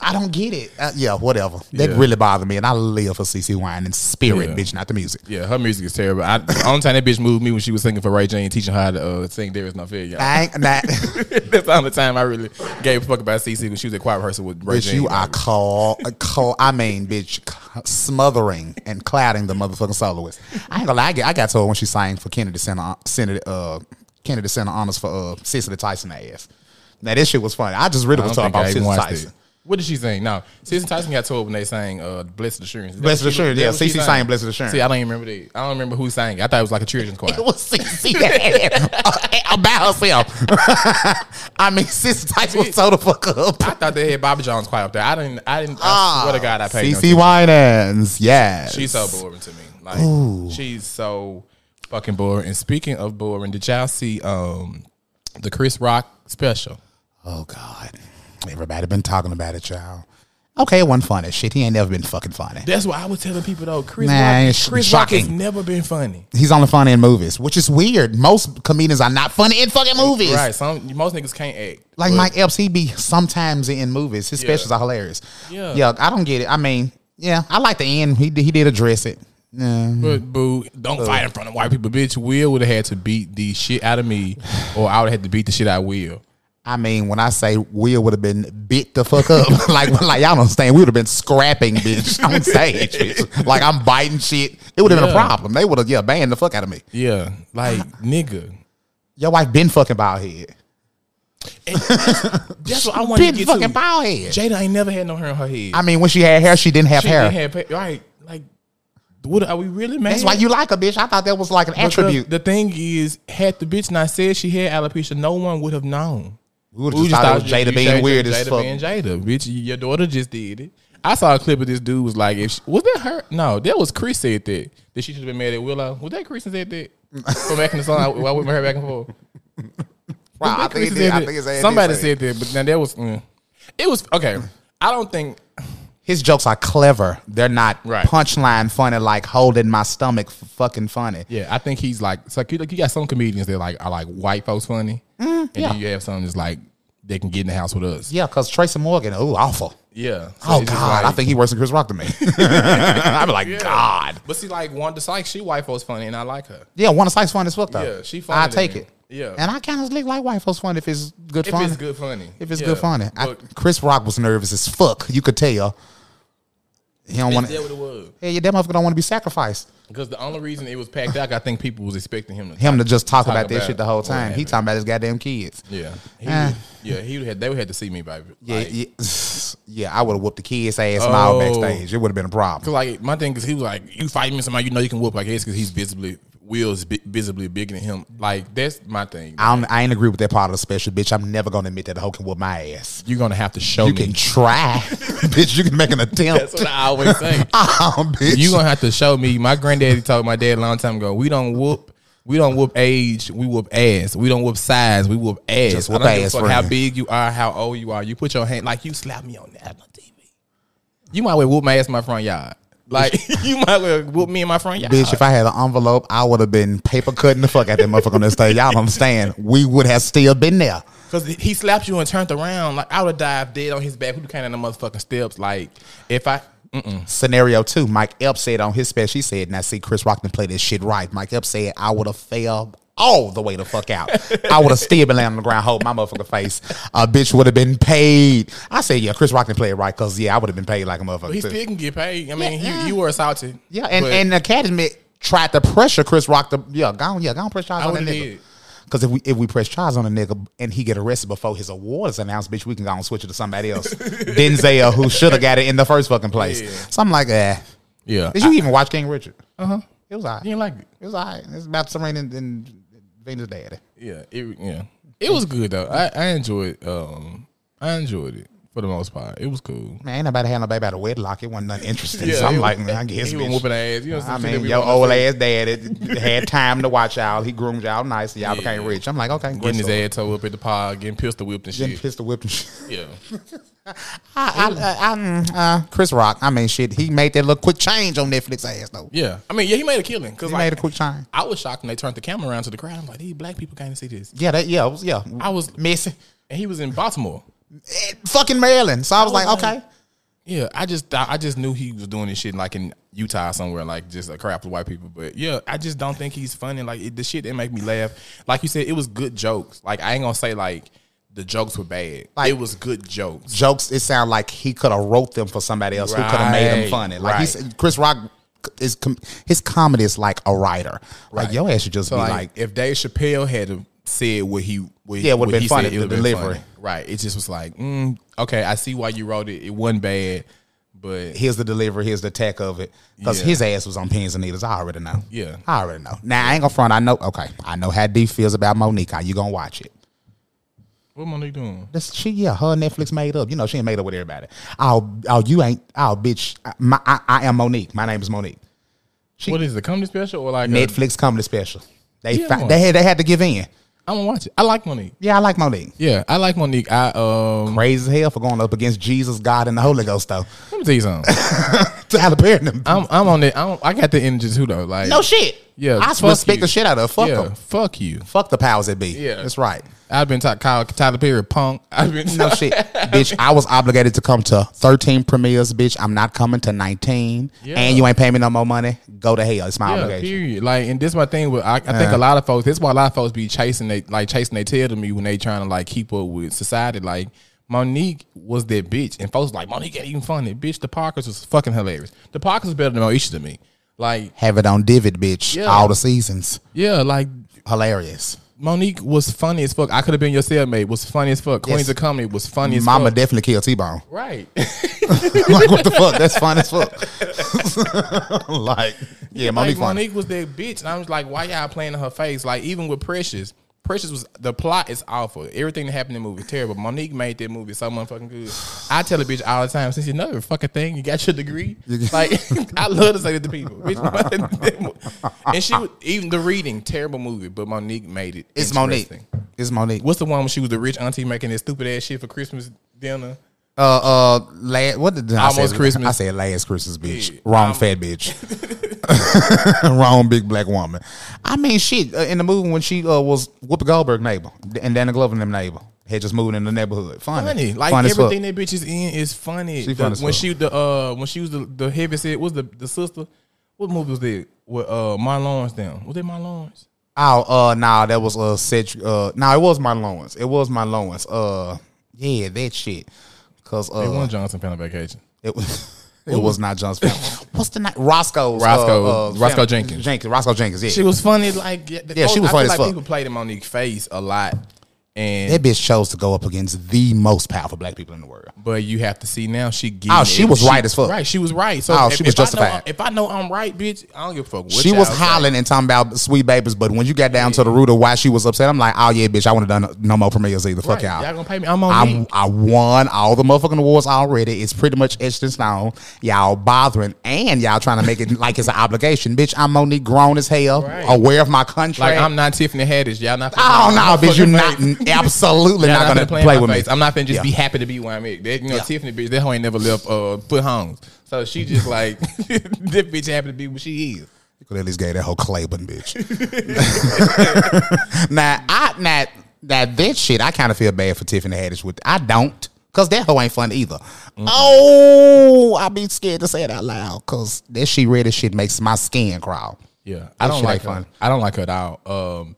I don't get it. Uh, yeah, whatever. That Yeah. really bothered me, and I live for CeCe Wine and spirit, Yeah. bitch, not the music. Yeah, her music is terrible. I, the only time that bitch moved me when she was singing for Ray J, teaching her how to uh, sing "There Is No Fear." Y'all. I ain't not. That's the only time I really gave a fuck about CeCe when she was at choir rehearsal with Ray Bitch, J. you are call, call. I mean, bitch, c- smothering and clouding the motherfucking soloist. I ain't gonna lie. I got, I got told when she sang for Kennedy Center, Senator, uh, Kennedy Center honors for uh, Cicely Tyson ass. Now this shit was funny. I just really was talking about watched Tyson. it. What did she sing? No, Cicely Tyson got told when they sang uh, "Blessed Assurance." Is Blessed Assurance, yeah, CeCe sang Blessed Assurance. See, I don't even remember that. I don't remember who sang. it. I thought it was like a children's choir. It was that about herself. I mean, Cicely Tyson was so the fuck up. I thought they had Bobby Jones choir up there. I didn't. I didn't. Ah, I swear to God, I paid. no CeCe attention. Winans, yes. She's so boring to me. Like she's so fucking boring. And speaking of boring, did y'all see um the Chris Rock special? Oh God, everybody been talking about it, y'all. Okay, it wasn't funny. Shit, he ain't never been fucking funny. That's why I was telling people though. Chris Man, Rock, Chris Rock has never been funny. He's only funny in movies, which is weird. Most comedians are not funny in fucking movies. Right. Some most niggas can't act. Like But- Mike Epps, he be sometimes in movies. His Yeah. specials are hilarious. Yeah. yeah. I don't get it. I mean, yeah, I like the end. He he did address it. Yeah. But boo, don't fight in front of white people, bitch. Will would have had to beat the shit out of me, or I would have had to beat the shit out of Will. I mean, when I say Will would have been bit the fuck up, like like y'all don't understand, we would have been scrapping bitch on stage. Bitch. Like I'm biting shit. It would have been a problem. They would have yeah banned the fuck out of me. Yeah, like nigga. Your wife been fucking bald head. That's what I want to get fucking to. bald head. Jada ain't never had no hair on her head. I mean, when she had hair, she didn't have She hair. didn't have. Right? Like, what are we really mad? That's why you like a bitch. I thought that was like an Because attribute. The thing is, had the bitch not said she had alopecia, no one would have known. We would have just thought it Jada being Jada- weird as Jada fuck. being Jada, bitch. Your daughter just did it. I saw a clip of this dude was like, if she, was that her? No, that was Chris said that. That she should have been mad at Willow. Was that Chris said that? From back in the song, while we were back and forth. Wow, I think, it did, I said think it's. Somebody said that, but now that was. mm. It was okay. I don't think his jokes are clever. They're not Right. punchline funny, like holding my stomach f- fucking funny. Yeah, I think he's like it's like you, like you got some comedians that like are like white folks funny, and Mm-hmm. yeah. then you have some that's like they can get in the house with us. Yeah, because Tracy Morgan, ooh, awful. Yeah. So Oh God, I think he worse than Chris Rock to me. I'd be like, God. But see, like Wanda Sykes, she white folks funny, and I like her. Yeah, Wanda Sykes funny as fuck though. Yeah, she funny I take me. it. Yeah. and I kind of like white folks funny if it's good If funny. If it's good funny, If it's Yeah. good funny. I, Chris Rock was nervous as fuck. You could tell. He don't want to. what it was? Hey, yeah, that motherfucker don't want to be sacrificed. Because the only reason it was packed out, I think people was expecting him to Him to just talk, talk about that shit the whole time. He talking about his goddamn kids. Yeah, he eh. would, yeah, he would have. They would have to see me, baby. Yeah, Like, yeah, yeah. I would have whooped the kid's ass Oh. backstage. It would have been a problem. Cause like my thing is he was like, you fight me somebody you know you can whoop like it's because he's visibly Will's bi- visibly bigger than him. Like that's my thing. I don't. I ain't agree with that part of the special, bitch. I'm never gonna admit that the hoe can whoop my ass. You're gonna have to show me. You me. can try, bitch. You can make an attempt. That's what I always say. Oh, bitch. you gonna have to show me. My granddaddy told my dad a long time ago. We don't whoop. We don't whoop age. We whoop ass. We don't whoop size. We whoop ass. Just I whoop don't give a ass, fuck how big you are, how old you are. You put your hand like you slap me on that on TV. You might well whoop my ass in my front yard. Like you might well whoop me in my front yard. Bitch, if I had an envelope, I would have been paper cutting the fuck out that motherfucker on this stage. Y'all understand. We would have still been there. Because he slapped you and turned around. Like I would have dived dead on his back. Who came down the motherfucking steps? Like if I. Mm-mm. Scenario two, Mike Epps said on his special, he said, now see, Chris Rock didn't play this shit right. Mike Epps said, I would have failed all the way the fuck out. I would have still been laying on the ground holding my motherfucking face. A bitch would have been paid. I say, yeah, Chris Rock didn't play it right because, yeah, I would have been paid like a motherfucker. He too. still can get paid. I mean, Yeah. you, you were assaulted. Yeah, and, but and the Academy tried to pressure Chris Rock to yeah, go on, yeah, go on press charges I on that nigga. did. Because if we if we press charges on a nigga and he get arrested before his award is announced, bitch, we can go and switch it to somebody else. Denzel, who should have got it in the first fucking place. Yeah. So I'm like, eh. yeah, Did you even watch King Richard? Uh huh. It was alright. You didn't like it. It was alright. It's about Serena and, and Venus Daddy. Yeah, it, yeah. It was good though. I, I enjoyed. Um, I enjoyed it for the most part. It was cool. Man, ain't nobody had no baby out of wedlock. It wasn't nothing interesting. Yeah, so I'm like, man, I guess. he was bitch. whooping ass. You know, I mean, your old ass daddy had time to watch y'all. He groomed y'all nice. Y'all became rich. I'm like, okay, getting his ass toe up at the pod, getting pistol whipped and Getting shit. pistol whipped and shit. Yeah, I, I, I, I, mm, uh, Chris Rock. I mean, shit. He made that little quick change on Netflix ass though. yeah. I mean, yeah, he made a killing because He like, made a quick change. I was shocked when they turned the camera around to the crowd. I'm like, these black people can't see this. Yeah, that, yeah, it was, yeah. I was missing. and he was in Baltimore. Eh, Fucking Maryland. So I was was like, like- okay. Yeah, I just I just knew he was doing this shit like in Utah somewhere, like just a crap with white people. But yeah, I just don't think he's funny. Like it, the shit that make me laugh. Like you said, it was good jokes. Like I ain't gonna say like the jokes were bad. Like- it was good jokes. Jokes. It sounded like he could have wrote them for somebody else who could have made them funny. Like right. Chris Rock is com- his comedy is like a writer. Like Right. your ass should just So be like, like, if Dave Chappelle had said what he what, Yeah, would've what been funny, the delivery. funny. Right. It just was like, mm, okay, I see why you wrote it. It wasn't bad, but here's the delivery, here's the tech of it. Because Yeah. his ass was on pins and needles. I already know. Yeah. I already know. Now I ain't gonna front. I know. Okay, I know how D feels about Monique. How you gonna watch it? What Monique doing? This she yeah, her Netflix made up. You know she ain't made up with everybody. Oh, oh, you ain't. Oh, bitch. My, I, I am Monique. My name is Monique. She- what is the Comedy special or like a- Netflix comedy special. They Yeah, fi- they had they had to give in. I'm gonna watch it. I like Monique. Yeah, I like Monique. Yeah, I like Monique. I um Crazy as hell for going up against Jesus, God, and the Holy Ghost though. let me tell you something. Tyler Perry. I'm I'm on it. I'm, I got the energy too though. Like No shit. Yeah, I respect you. the shit out of her. Fuck yeah, them. fuck you. Fuck the powers that be. Yeah. that's right. I've been talking Kyle Tyler Perry punk. I've been No shit, bitch. I was obligated to come to 13 premieres, bitch. I'm not coming to 19, Yeah. and you ain't paying me no more money. Go to hell. It's my Yeah, obligation. period. Like, and this my thing with I, I think a lot of folks. This why a lot of folks be chasing they like chasing they tail to me when they trying to like keep up with society. Like Monique was that bitch, and folks like Monique ain't even funny. Bitch, the Parkers was fucking hilarious. The Parkers was better than Moesha to me. Like, Have it on Divid, bitch. Yeah. All the seasons. yeah, like Hilarious. Monique was funny as fuck. I could have been your cellmate. Was funny as fuck. Queens Yes. of Comedy was funny as Mama fuck. Mama definitely killed T Bone. right. like what the fuck? That's fun as fuck. like yeah, Monique. like funny. Monique was that bitch, and I was like, why y'all playing in her face? Like even with Precious, Precious was the plot is awful. Everything that happened in the movie is terrible. Monique made that movie so motherfucking good. I tell a bitch all the time, since you know a fucking thing, you got your degree. like I love to say that to people. Bitch, and she was, even the reading, terrible movie, but Monique made it. It's Monique. It's Monique. What's the one when she was the rich auntie making that stupid ass shit for Christmas dinner? Uh, uh, last, what did I Almost say? Christmas. I said last Christmas, bitch. Yeah. Wrong Um, fat bitch. Wrong big black woman. I mean, shit. Uh, in the movie when she uh, was Whoopi Goldberg neighbor and Danny Glover and them neighbor had just moved in the neighborhood. Funny, funny. Like as everything that bitch is in is funny. She The- funny as when fuck. she the uh when she was the the heavy set was the the sister. What movie was that? With uh Martin Lawrence down. Was it Martin Lawrence? Oh, uh, nah, that was uh, Cedric. Uh, nah, it was Martin Lawrence. It was Martin Lawrence. Uh, yeah, that shit. Cause It uh, wasn't Johnson Family Vacation. It was. It was not John's family. What's the name? Roscoe's. Roscoe- uh, uh, Roscoe Jenkins. Jenkins. Roscoe Jenkins. Yeah. She was funny. Like yeah, the- Yeah, she was I funny feel as like fuck. people played in Monique's face a lot. And That bitch chose to go up against the most powerful black people in the world. but you have to see now she Oh, she it. was right as fuck. Right, she was right. So Oh, if, she was if I know- justified. if I know I'm right, bitch, I don't give a fuck. What She was hollering and talking about sweet babies, but when you got down to the root of why she was upset, I'm like, oh yeah, bitch, I wouldn't have done no more premieres either. Fuck Right, y'all. Y'all gonna pay me? I'm on me. I, I won all the motherfucking awards already. It's pretty much etched in stone. Y'all bothering and y'all trying to make it like it's an obligation. Bitch, I'm only grown as hell, Right. aware of my country. Like I'm not Tiffany Haddish. Y'all not. Oh no, bitch, you're not. absolutely not gonna finna play, with face. me. I'm not going to just Yeah. be happy to be where I'm at. That, you know, Yeah. Tiffany bitch, that hoe ain't never left uh, foot homes. So she just like this bitch happy to be what she is. You could at least gave that whole Claiborne bitch. now I now that that shit, I kind of feel bad for Tiffany Haddish with. I don't, cause that hoe ain't fun either. Oh, I be scared to say it out loud, cause that she read shit makes my skin crawl. Yeah, I don't like her. fun. I don't like her at all. Um,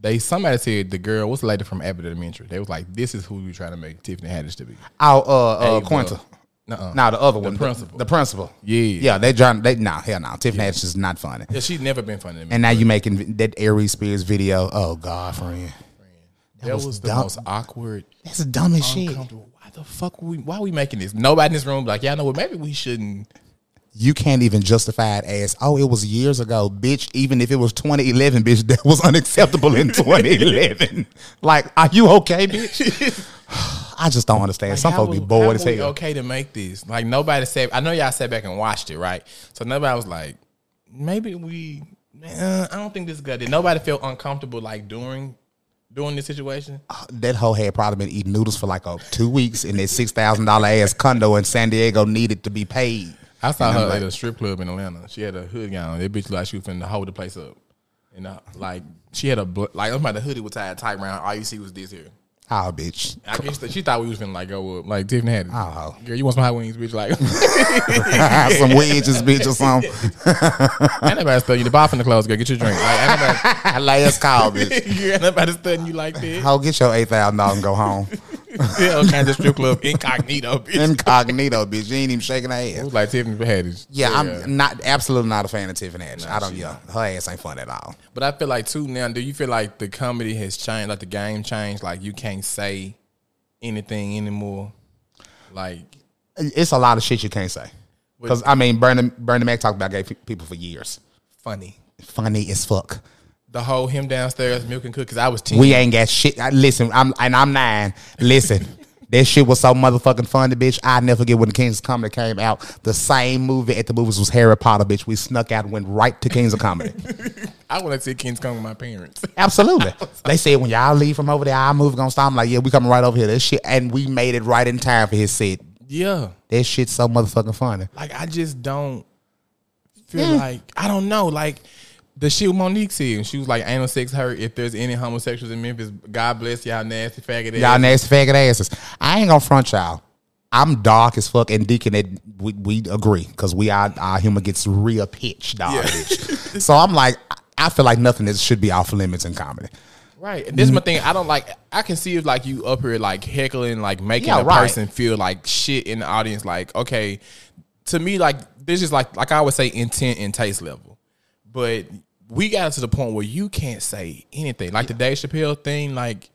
they somebody said the girl, what's the lady from Abbott Elementary? They was like, this is who you trying to make Tiffany Haddish to be. Oh, uh, uh. Quinta. Nuh-uh. Nah, the other one, the principal. The, principal. Yeah. yeah. They trying. They nah, hell no. Tiffany Haddish is not funny. Yeah, she's never been funny to me. And now you making that Aries Spears video. Oh God, friend, that was was, the dumb. most awkward, that's dumb as shit. Why the fuck we? Why are we making this? Nobody in this room like, y'all know what? Maybe we shouldn't. You can't even justify it as, oh, it was years ago, bitch. Even if it was 2011, bitch, that was unacceptable in 2011. like, are you okay, bitch? I just don't understand. Some How folks be bored as hell. Okay to make this. Like nobody said. I know y'all sat back and watched it, right? So nobody was like, maybe we. Uh, I don't think this is good. Nobody felt uncomfortable like during during this situation. That hoe had probably been eating noodles for like a two weeks, in that six thousand dollar ass condo in San Diego needed to be paid. I saw her like- at a strip club in Atlanta. She had a hood gown. That bitch looked like she was finna hold the place up. And uh, like she had a bl- like I'm about the hoodie was tied tight around. All you see was this here. Oh, bitch. I guess that she thought we was finna like go up. Like Tiffany Haddish. Oh. Girl, you want some hot wings, bitch? Like Some wedges, bitch, or something. ain't nobody studying you the bar from the clothes. Girl, get your drink. Like ain't nobody, Last call, bitch. Girl, ain't nobody studying you like that. Ho, get your eight thousand dollars and go home. Yeah, kind of strip club incognito, bitch. Incognito, bitch. You ain't even shaking her It ass. was like Tiffany Haddish. Yeah, I'm not absolutely not a fan of Tiffany Haddish. I don't. Yeah, her ass ain't fun at all. But I feel like too now. Do you feel like the comedy has changed? Like the game changed? Like you can't say anything anymore? Like It's a lot of shit you can't say. Because I mean, Bernie Bernie Mac talked about gay people for years. funny. Funny as fuck. The whole him downstairs milking cookies. I was ten. We ain't got shit. I- Listen, I'm and I'm nine. Listen, that shit was so motherfucking funny, bitch. I never forget when the Kings of Comedy came out. The same movie at the movies was Harry Potter, bitch. We snuck out and went right to Kings of Comedy. I want to see Kings come with my parents. Absolutely. They said when y'all leave from over there, our movie gonna stop. I'm like, yeah, we coming right over here. That shit, and we made it right in time for his set. yeah. That shit's so motherfucking funny. Like I just don't feel mm. like I don't know. Like the shit Monique said, and she was like, "Anal sex hurt. If there's any homosexuals in Memphis, God bless y'all nasty faggot ass." Y'all nasty faggot asses. I ain't gonna front y'all. I'm dark as fuck, and Deacon, it, we, we agree because we our, our humor gets real pitch, dog. Yeah. bitch. so I'm like, I feel like nothing is, should be off limits in comedy. Right. And this is my mm. thing. I don't like. I can see if like you up here like heckling, like making Yeah, a right. person feel like shit in the audience. Like, okay, to me, like this is like like I would say intent and taste level, but we got to the point where you can't say anything. Like the Dave Chappelle thing, like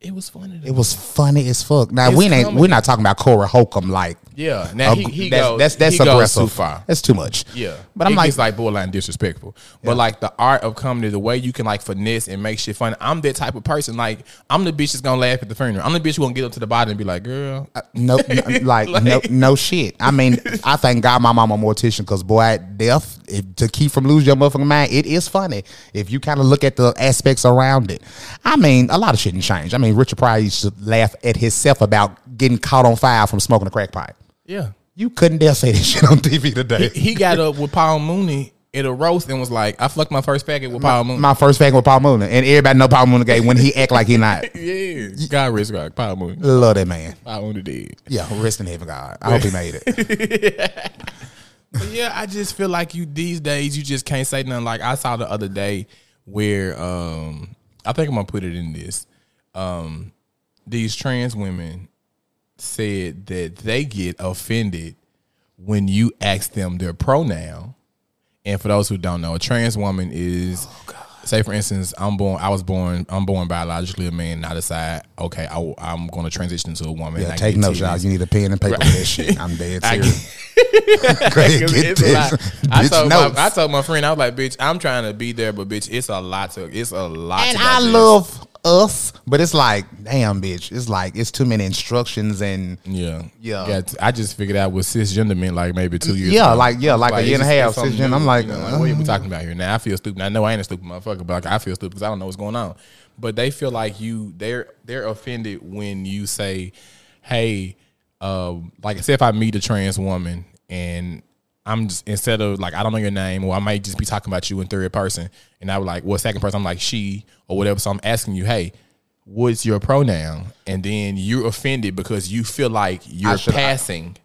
it was funny. It was funny as fuck. Now It's we ain't comedy. we're not talking about Corey Holcomb like. Yeah. Now he, uh, he that's, goes that's that's he goes too far. That's too much. Yeah, but I'm it like, gets like borderline disrespectful. But like the art of comedy, the way you can like finesse and make shit funny. I'm that type of person. Like I'm the bitch that's gonna laugh at the funeral. I'm the bitch who gonna get up to the body and be like, "Girl, I- No, no like, no, no shit. I mean, I thank God my mama a mortician because boy, death if, to keep from losing your motherfucking mind, it is funny if you kind of look at the aspects around it. I mean, a lot of shit didn't change. I mean, Richard Pryor used to laugh at himself about getting caught on fire from smoking a crack pipe. Yeah." You couldn't dare say this shit on TV today. He got up with Paul Mooney at a roast and was like, "I fucked my first faggot with Paul Mooney." My first fag with Paul Mooney, and everybody know Paul Mooney gay when he act like he not. yeah, God rest God, Paul Mooney. Love that man. Paul Mooney did. Yeah, rest in heaven, God. I hope he made it. But yeah, I just feel like you these days you just can't say nothing. Like I saw the other day where um I think I'm gonna put it in this. Um these trans women said that they get offended when you ask them their pronoun. And for those who don't know, a trans woman is oh, say for instance, I'm born. I was born. I'm born biologically a man. And I decide, okay, I, am going to transition into a woman. Yeah, take notes, y'all. You need a pen and paper right. for that shit. I'm dead serious. I told my, I told my friend, I was like, bitch, I'm trying to be there, but bitch, it's a lot to. It's a lot. And I love us, but it's like, damn, bitch, it's like it's too many instructions and yeah, yeah. yeah I just figured out what cisgender meant like maybe two years. Yeah, ago. like yeah, like, like a year and a half cisgender. I'm like, you know, like uh, what are we talking about here? Now I feel stupid. I know I ain't a stupid motherfucker, but like I feel stupid because I don't know what's going on. But they feel like you they're they're offended when you say, hey, uh, like say if I meet a trans woman and I'm just instead of like I don't know your name or I might just be talking about you in third person. And I was like well second person I'm like she or whatever. So I'm asking you hey what's your pronoun? And then you're offended because you feel like you're I passing.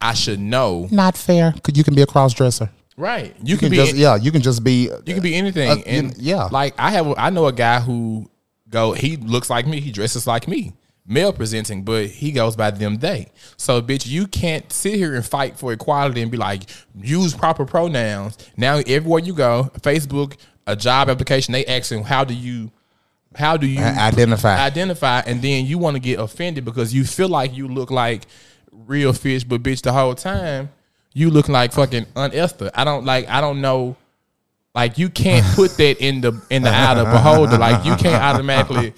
I, I, should know. Not fair. Because you can be a cross dresser right. You, you can, can, be just yeah you can just be you can be anything. uh, and yeah. like I have I know a guy who go he looks like me. He dresses like me male presenting, but he goes by them they. So bitch, you can't sit here and fight for equality and be like, use proper pronouns. Now everywhere you go, Facebook, a job application, they asking how do you how do you identify identify and then you want to get offended because you feel like you look like real fish, but bitch the whole time you look like fucking un Esther. I don't like I don't know like you can't put that in the in the eye of the beholder. Like you can't automatically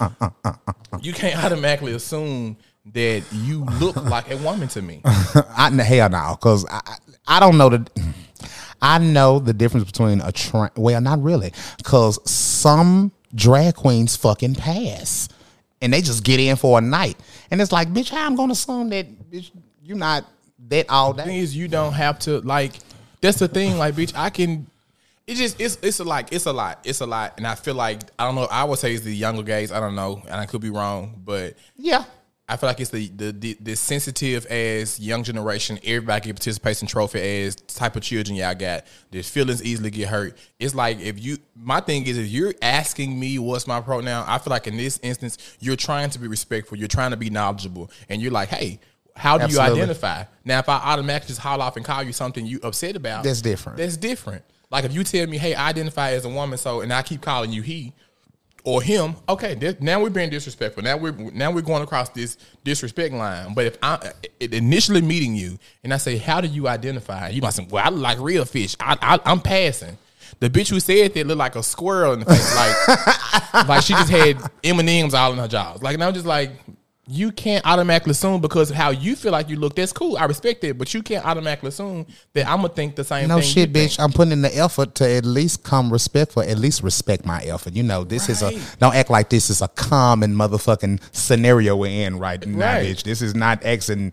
you can't automatically assume that you look like a woman to me. I hell no, because I I don't know the I know the difference between a tra- well, not really, because some drag queens fucking pass, and they just get in for a night, and it's like, bitch, how I'm gonna assume that bitch, you're not that all day. The thing is, you don't have to like. That's the thing, like, bitch, I can it just it's it's a like it's a lot it's a lot and i feel like i don't know i would say it's the younger guys i don't know and i could be wrong but yeah i feel like it's the the the, the sensitive as young generation everybody get participation trophy as type of children y'all got their feelings easily get hurt it's like if you my thing is if you're asking me what's my pronoun i feel like in this instance you're trying to be respectful you're trying to be knowledgeable and you're like hey how do Absolutely. you identify? Now, if I automatically just haul off and call you something you upset about, that's different. That's different. Like if you tell me, hey, I identify as a woman, so and I keep calling you he or him, okay, this, now we're being disrespectful. Now we're now we're going across this disrespect line. But if I initially meeting you and I say, how do you identify? You might say, well, I look like real fish. I, I am passing. The bitch who said that looked like a squirrel in the face, like like she just had M and M's all in her jaws. Like and I'm just like, you can't automatically assume because of how you feel like you look. That's cool. I respect it, but you can't automatically assume that I'm gonna think the same. Thing. No shit, bitch. Think. I'm putting in the effort to at least come respectful. At least respect my effort. You know, this right. is a don't act like this is a common motherfucking scenario we're in right, right. now, bitch. This is not asking.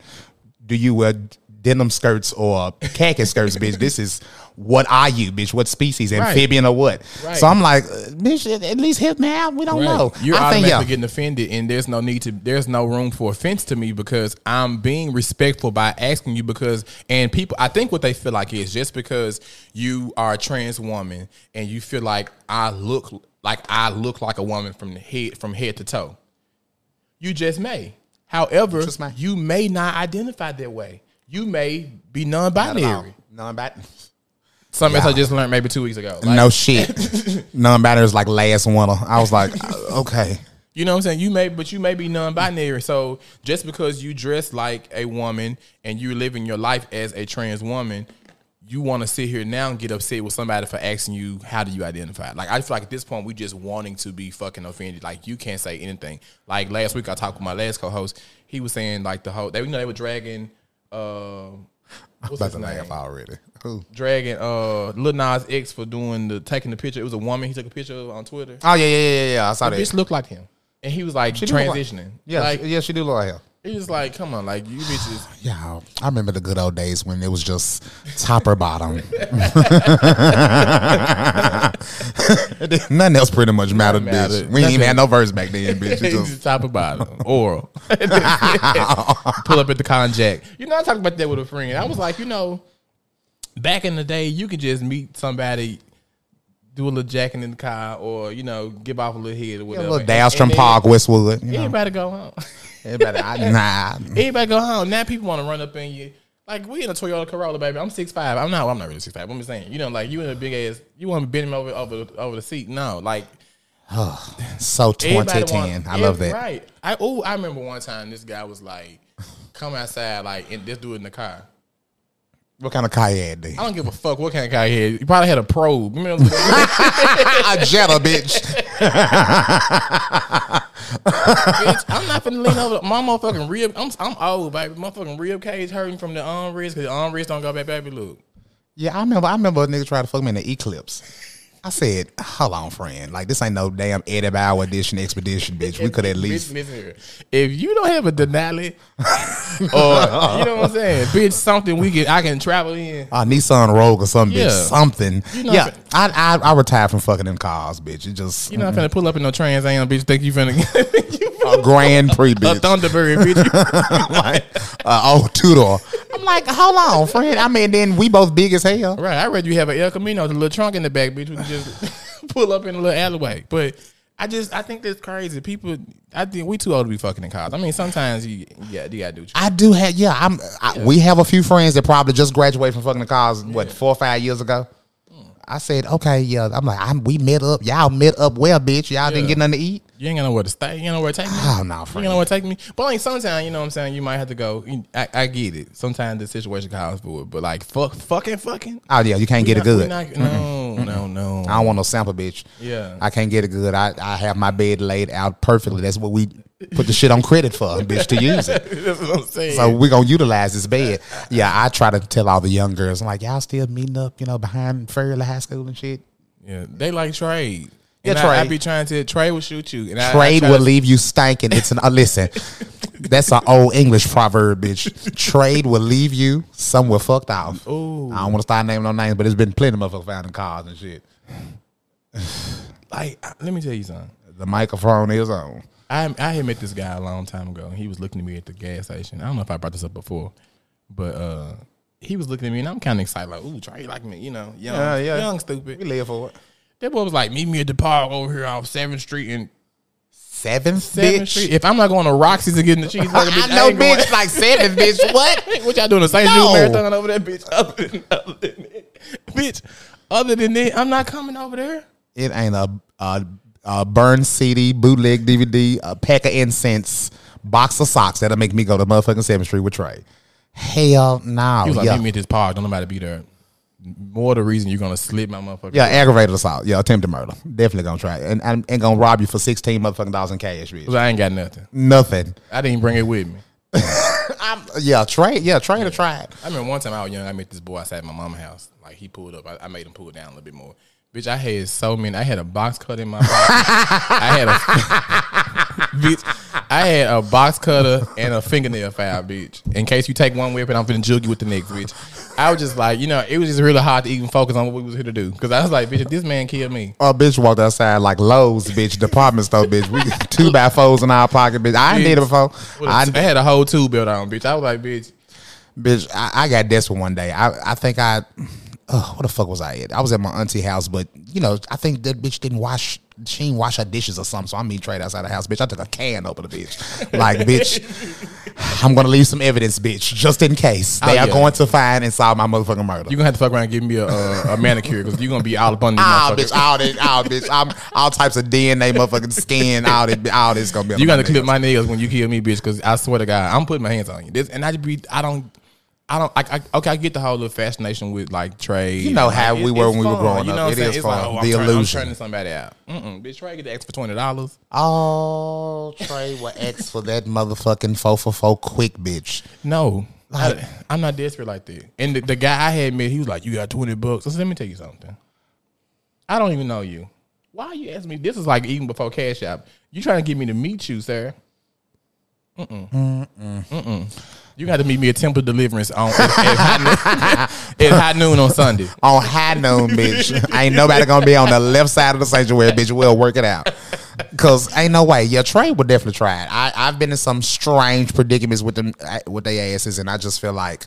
Do you wear denim skirts or khaki skirts, bitch? This is what are you, bitch? What species, amphibian right. or what? Right. So I'm like, uh, bitch, at least hit me out. We don't right. know. You're I automatically think, yeah. getting offended, and there's no need to. There's no room for offense to me because I'm being respectful by asking you because, and people, I think what they feel like is just because you are a trans woman and you feel like I look like I look like a woman from the head from head to toe. You just may. However, you may not identify that way. You may be non-binary. Non-binary. Something yeah. I just learned maybe two weeks ago. Like, no shit. Non-binary is like last winter. I was like, uh, okay. You know what I'm saying? You may, but you may be non-binary. So just because you dress like a woman and you're living your life as a trans woman, you want to sit here now and get upset with somebody for asking you how do you identify? Like I feel like at this point we just wanting to be fucking offended. Like you can't say anything. Like last week I talked with my last co-host. He was saying like the whole they you know they were dragging. Uh, what's about to laugh already. Who? Dragging uh Lil Nas X for doing the taking the picture. It was a woman. He took a picture of on Twitter. Oh yeah, yeah, yeah, yeah. I saw the that. Bitch looked like him, and he was like she transitioning. Like, yeah, like, she, yeah, she do look like him. Was like, "Come on, like you bitches." Yeah, I remember the good old days when it was just top or bottom. Nothing else pretty much mattered, bitch. We ain't even had no verse back then, bitch. just top or bottom, oral. Pull up at the con jack. You know, I talked about that with a friend. I was like, you know, back in the day, you could just meet somebody, do a little jacking in the car, or you know, give off a little head or whatever. Yeah, a little dash from Park, Westwood. You know. Everybody go home. Everybody, I, nah. Everybody go home. Now people want to run up in you. Like we in a Toyota Corolla, baby. I'm six five. I'm not. I'm not really six five. I'm just saying. You know, like you in a big ass. You want to bend him over over over the seat? No, like Oh, So 2010. want- I love that. Right. I oh I remember one time this guy was like, come outside like and just do it in the car. What kind of car you had, then? I don't give a fuck what kind of car he had. Probably had a probe. You a Jetta, bitch. bitch, I'm not finna lean over my motherfucking rib. I'm I'm old, baby. Motherfucking rib cage hurting from the armrest because the armrest don't go back, baby. Look. Yeah, I remember. I remember a nigga tried to fuck me in the Eclipse. I said, "Hold on, friend. Like this ain't no damn Eddie Bauer edition expedition, bitch. We could at least." Bitch, listen here. If you don't have a Denali, or you know what I'm saying, bitch, something we can I can travel in. A Nissan Rogue or something, Yeah. bitch, something. You know, yeah, I, I I retired from fucking in cars, bitch. It just You not finna pull up in no Trans Am, bitch. Think you finna you a Grand Prix, bitch. a. Thunderbird, bitch. like, uh, oh, two door. I'm like, hold on, friend. I mean, then we both big as hell. right. I read you have an El Camino with a little trunk in the back, bitch. We can just pull up in a little alleyway. But I just I think that's crazy. People, I think we too old to be fucking in cars. I mean, sometimes you yeah do you gotta do. I do have, yeah. I'm. I, We have a few friends that probably just graduated from fucking the cars. What four or five years ago? I said, okay, yeah. I'm like, I'm, we met up. Y'all met up well, bitch. Y'all didn't get nothing to eat. You ain't got nowhere to stay. You ain't nowhere to take me. Oh no, You ain't friend. know where to take me. But like sometimes, you know what I'm saying, you might have to go. I, I get it. Sometimes the situation calls for it. But like fuck fucking fucking Oh yeah, you can't get it good. not- no, no, no. I don't want no sample, bitch. Yeah. I can't get it good. I, I have my bed laid out perfectly. That's what we put the shit on credit for, a bitch, to use it. That's what I'm saying. So we're gonna utilize this bed. Yeah, I try to tell all the young girls, I'm like, y'all still meeting up, you know, behind Fairley High School and shit. yeah, they like trade. Yeah, And I, I be trying to trade will shoot you. And I, I Trade try will to- leave you stanking. It's an uh, listen. That's an old English proverb, bitch. Trade will leave you somewhere fucked off. Ooh. I don't want to start naming no names, but there's been plenty of motherfuckers found in cars and shit. Like, let me tell you something. The microphone is on. I I had met this guy a long time ago. He was looking at me at the gas station. I don't know if I brought this up before, but uh, he was looking at me, and I'm kind of excited, like, "Ooh, Trey like me, you know, young, Yeah, yeah. young, stupid." We live for it. That boy was like, "Meet me at the park over here off Seventh Street and Seventh, Seventh bitch. Street. If I'm not going to Roxy's and getting the cheeseburger, bitch, I know, going- bitch. Like seventh, bitch. What? what y'all doing? The St. No. Marathon over there, bitch. Other than, other than that, bitch. Other than that, I'm not coming over there. It ain't a, a, a burn CD, bootleg DVD, a uh, pack of incense, box of socks that'll make me go to motherfucking Seventh Street with Trey. Hell no. He was like, yeah. meet me at this park. Don't nobody be there. More the reason you're gonna slip my motherfucker. Yeah, aggravated assault. Yeah, attempted murder. Definitely gonna try it. And, and, and gonna rob you for 16 motherfucking dollars in cash, bitch. I ain't got nothing. Nothing. I didn't bring it with me. I'm, yeah, Trey. Yeah, Trey to try it. I remember one time I was young, I met this boy outside at my mama's house. Like he pulled up. I, I made him pull it down a little bit more. Bitch, I had so many. I had a box cutter in my pocket. I had a bitch. I had a box cutter and a fingernail file, bitch. In case you take one weapon, I'm finna jug you with the next, bitch. I was just like, you know, it was just really hard to even focus on what we was here to do. Cause I was like, bitch, if this man killed me. Oh, bitch walked outside like Lowe's, bitch, department store, bitch. We two by fours in our pocket, bitch. I ain't did it before. I, I, had a whole tube built on, bitch. I was like, bitch. bitch, I, I got desperate one day. I, I think I, oh, what the fuck was I at? I was at my auntie house, but you know, I think that bitch didn't wash. She didn't wash her dishes or something. So I mean, trade outside the house, bitch. I took a can over the bitch. Like, bitch, I'm gonna leave some evidence, bitch, just in case they Oh, are going to find and solve my motherfucking murder. You are gonna have to fuck around and give me a, a, a manicure because you're gonna be all up on these Ah, bitch, all this, all bitch, I'm, all types of DNA, motherfucking skin, all this, all this gonna be. You on gotta clip my nails when you kill me, bitch. Because I swear to God, I'm putting my hands on you. This, and I just be, I don't, I don't. I, I, okay, I get the whole little fascination with like trade. You know and, how like, we it- were when we were fun, growing you know up. It is It's fun. Like, oh, I'm The turning- illusion. I'm turning somebody out. Mm-mm, bitch, Trey get the extra twenty dollars. Oh, Trey will X for that motherfucking four for four quick bitch. No, Like- I, I'm not desperate like that. And the, the guy I had met, he was like, "You got twenty bucks." I said, "Let me tell you something. I don't even know you. Why are you asking me? This is like even before Cash App. You trying to get me to meet you, sir? Mm-mm. Mm-mm. You got to meet me at Temple Deliverance on at, at, high noon, at high noon on Sunday. On high noon, bitch. ain't nobody gonna be on the left side of the sanctuary, bitch. We'll work it out. Cause ain't no way. Yeah, Trey would definitely try it. I, I've been in some strange predicaments with them with their asses, and I just feel like,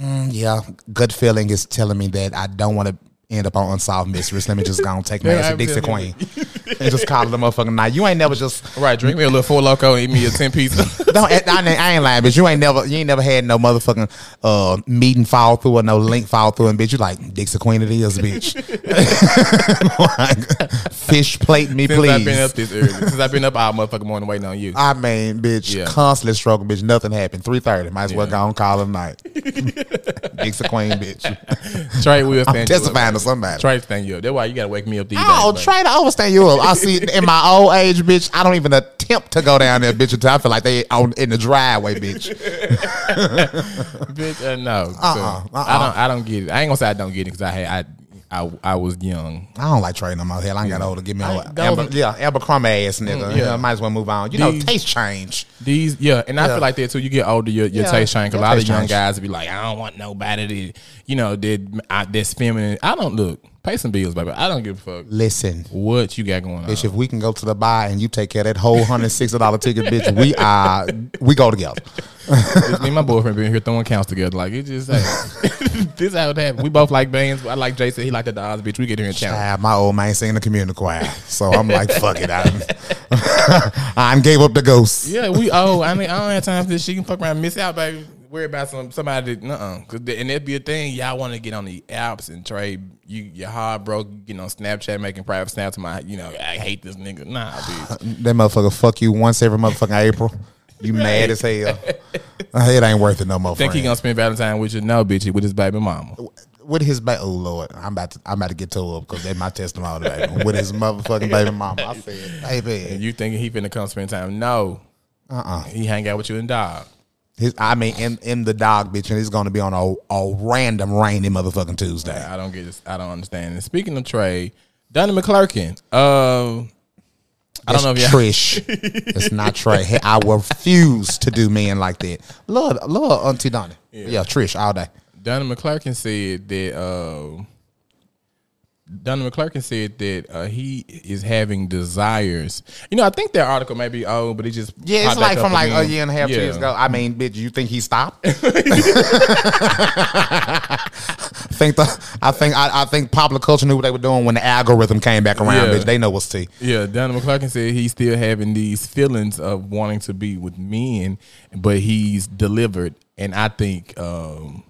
mm, yeah, good feeling is telling me that I don't want to. End up on unsolved mysteries. Let me just go and take my ass to Dixie. Queen and just call it a motherfucking night. You ain't never just Right, drink me a little Four Loko, eat me a ten piece. don't. I, ain't- I ain't lying, bitch. You ain't never you ain't never had no motherfucking uh meeting fall through or no link fall through, and bitch, you like Dixie Queen it is, bitch. Like, fish plate me, Since I've been please. up this early, since I've been up all motherfucking morning waiting on you. I mean, bitch, Yeah. constantly struggling, bitch. Nothing happened. Three thirty. Might as well Yeah. go and call it a night. Dixie Queen, bitch. Trey will stand I'm testifying to somebody. Trey stand you up. That's why you gotta wake me up these Oh, days. try to overstand you up. I see in my old age, bitch. I don't even attempt to go down there, bitch, until I feel like they on in the driveway, bitch. Bitch, uh, no. Uh-uh, uh-uh. I don't. I don't get it. I ain't gonna say I don't get it because I had I, I I was young. I don't like trading them out here. I ain't got older. Give me I- a that Amber, was- yeah, Abercrombie ass nigga. Mm, yeah. yeah. might as well move on. You know, taste change. These yeah, and I Yeah. feel like that too. You get older, your, your Yeah, taste change. 'Cause A lot of young change. guys be like, I don't want nobody to, you know, that I, that's feminine. I don't look. Pay some bills, baby. I don't give a fuck Listen, what you got going on. bitch, if we can go to the bar and you take care of that whole hundred sixty dollar ticket, bitch, we are we go together. It's me and my boyfriend being here throwing counts together. Like it just hey, this how it happened. We both like bands. I like Jason. He liked the odds, bitch. We get here and. Child, my old man singing the community choir, so I'm like, fuck it, I, I gave up the ghost. Yeah, we oh, I mean I don't have time for this. You can fuck around and miss out, baby. Worry about some somebody that uh Cause the, and that'd be a thing. Y'all want to get on the apps and trade you your heart broke, you know, Snapchat making private snaps to my you know, I hate this nigga. Nah, bitch. That motherfucker fuck you once every motherfucking April. You mad as hell. It ain't worth it no more. Think he gonna spend Valentine with you? No, bitch, with his baby mama. with his baby. Oh Lord, I'm about to I'm about to get to up because that's my testimony. Baby. With his motherfucking baby mama, I said, And baby, you thinking he finna come spend time? No. uh, uh He hang out with you and dog. His I mean, in in the dog bitch, and it's gonna be on a a random rainy motherfucking Tuesday. I don't get this. I don't understand. And speaking of trade, Donnie McClurkin. Uh, I don't know if. Trish. it's not Trey. Hey, I refuse to do men like that. Lord, Lord, Auntie Donnie. Yeah. Trish all day. Donnie McClurkin said that uh, Donnie McClurkin said that uh, he is having desires. You know, I think that article may be old, but it just Yeah, it's like from like a year and a half, two years ago. I mean, bitch, you think he stopped? think the I think I, I think popular culture knew what they were doing when the algorithm came back around, Yeah. bitch. They know what's tea. Yeah, Donnie McClurkin said he's still having these feelings of wanting to be with men, but he's delivered. And I think um,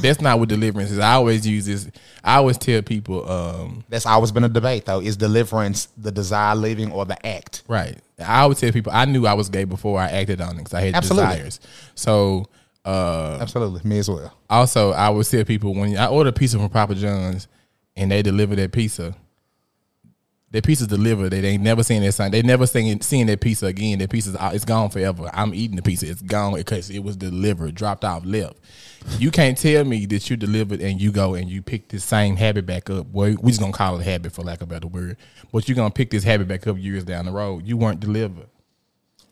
that's not what deliverance is. I always use this. I always tell people, um, That's always been a debate though. Is deliverance the desire living or the act? right. I always tell people I knew I was gay before I acted on it because I had Absolutely. desires. So uh, Absolutely. Me as well. also, I would tell people when I order a pizza from Papa John's and they deliver that pizza, that pizza's delivered. They ain't never seen that sign. They never seen seeing that pizza again. That pizza's out. Uh, it's gone forever. I'm eating the pizza. It's gone because it was delivered, dropped off, left. You can't tell me that you delivered and you go and you pick this same habit back up. Well, we just gonna call it a habit for lack of a better word. But you're gonna pick this habit back up years down the road. You weren't delivered.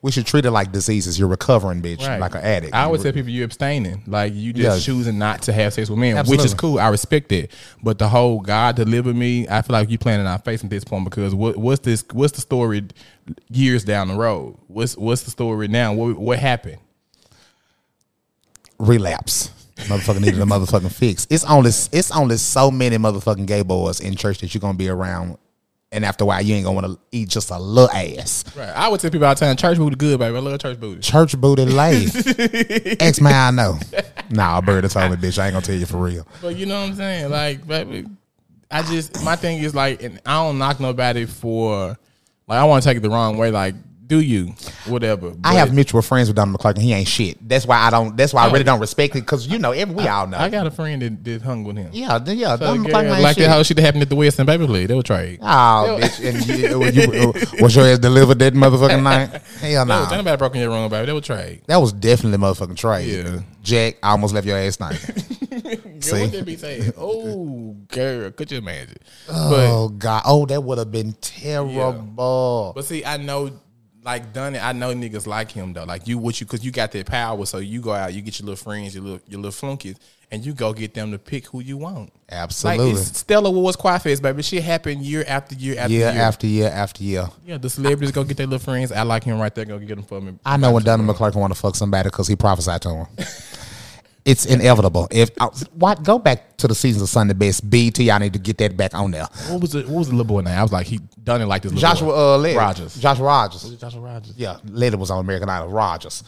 We should treat it like diseases. You're recovering, bitch, Right. like an addict. I always tell people you're abstaining, like you just Yeah. choosing not to have sex with men, which is cool. I respect it, but the whole God deliver me, I feel like you playing in our face at this point because what, what's this? What's the story years down the road? What's what's the story now? What what happened? relapse. Motherfucker needed a motherfucking fix. It's only it's only so many motherfucking gay boys in church that you're gonna be around, and after a while you ain't gonna want to eat just a little ass. Right. I would tell people all the time, church booty good, baby. I love church booty. Church booty lay. X man, I know. Nah, bird told me, bitch. I ain't gonna tell you for real. But you know what I'm saying? Like, baby, I just my thing is like, and I don't knock nobody for like I want to take it the wrong way. Like, do you whatever? I have mutual friends with Donald McClark, and he ain't shit. That's why I don't. That's why I really don't respect it because you know, every we all know. I got a friend that, that hung with him. yeah, th- yeah. So, Donald McClark ain't like shit. that how shit that happened at the Western Baby League. They were trade. Oh, bitch! And you, uh, you, uh, was your ass delivered that motherfucking night? Hell No, nobody broke in your room, baby. They were trade. That was definitely motherfucking trade. Yeah. Jack, I almost left your ass night. Girl, See? what they be saying? Oh, girl, could you imagine? oh God! Oh, that would have been terrible. But but see, I know, like done it. I know niggas like him though. Like you, what you, cause you got that power. So you go out, you get your little friends, your little your little flunkies, and you go get them to pick who you want. Absolutely. Like it's Stella Wars Quafest, baby. Shit happened year after year after year year. after year after year. yeah, the celebrities go get their little friends. I like him right there. Go get them for me. I know when Donald McClark want to fuck somebody because he prophesied to him. It's inevitable. If uh, what go back to the seasons of Sunday Best, BT, I need to get that back on there. What was it? What was the little boy name? I was like, he done it like this. Joshua boy. uh, Led. Rogers. Joshua Rogers. Joshua Rogers. Yeah, later was on American Idol. Rogers.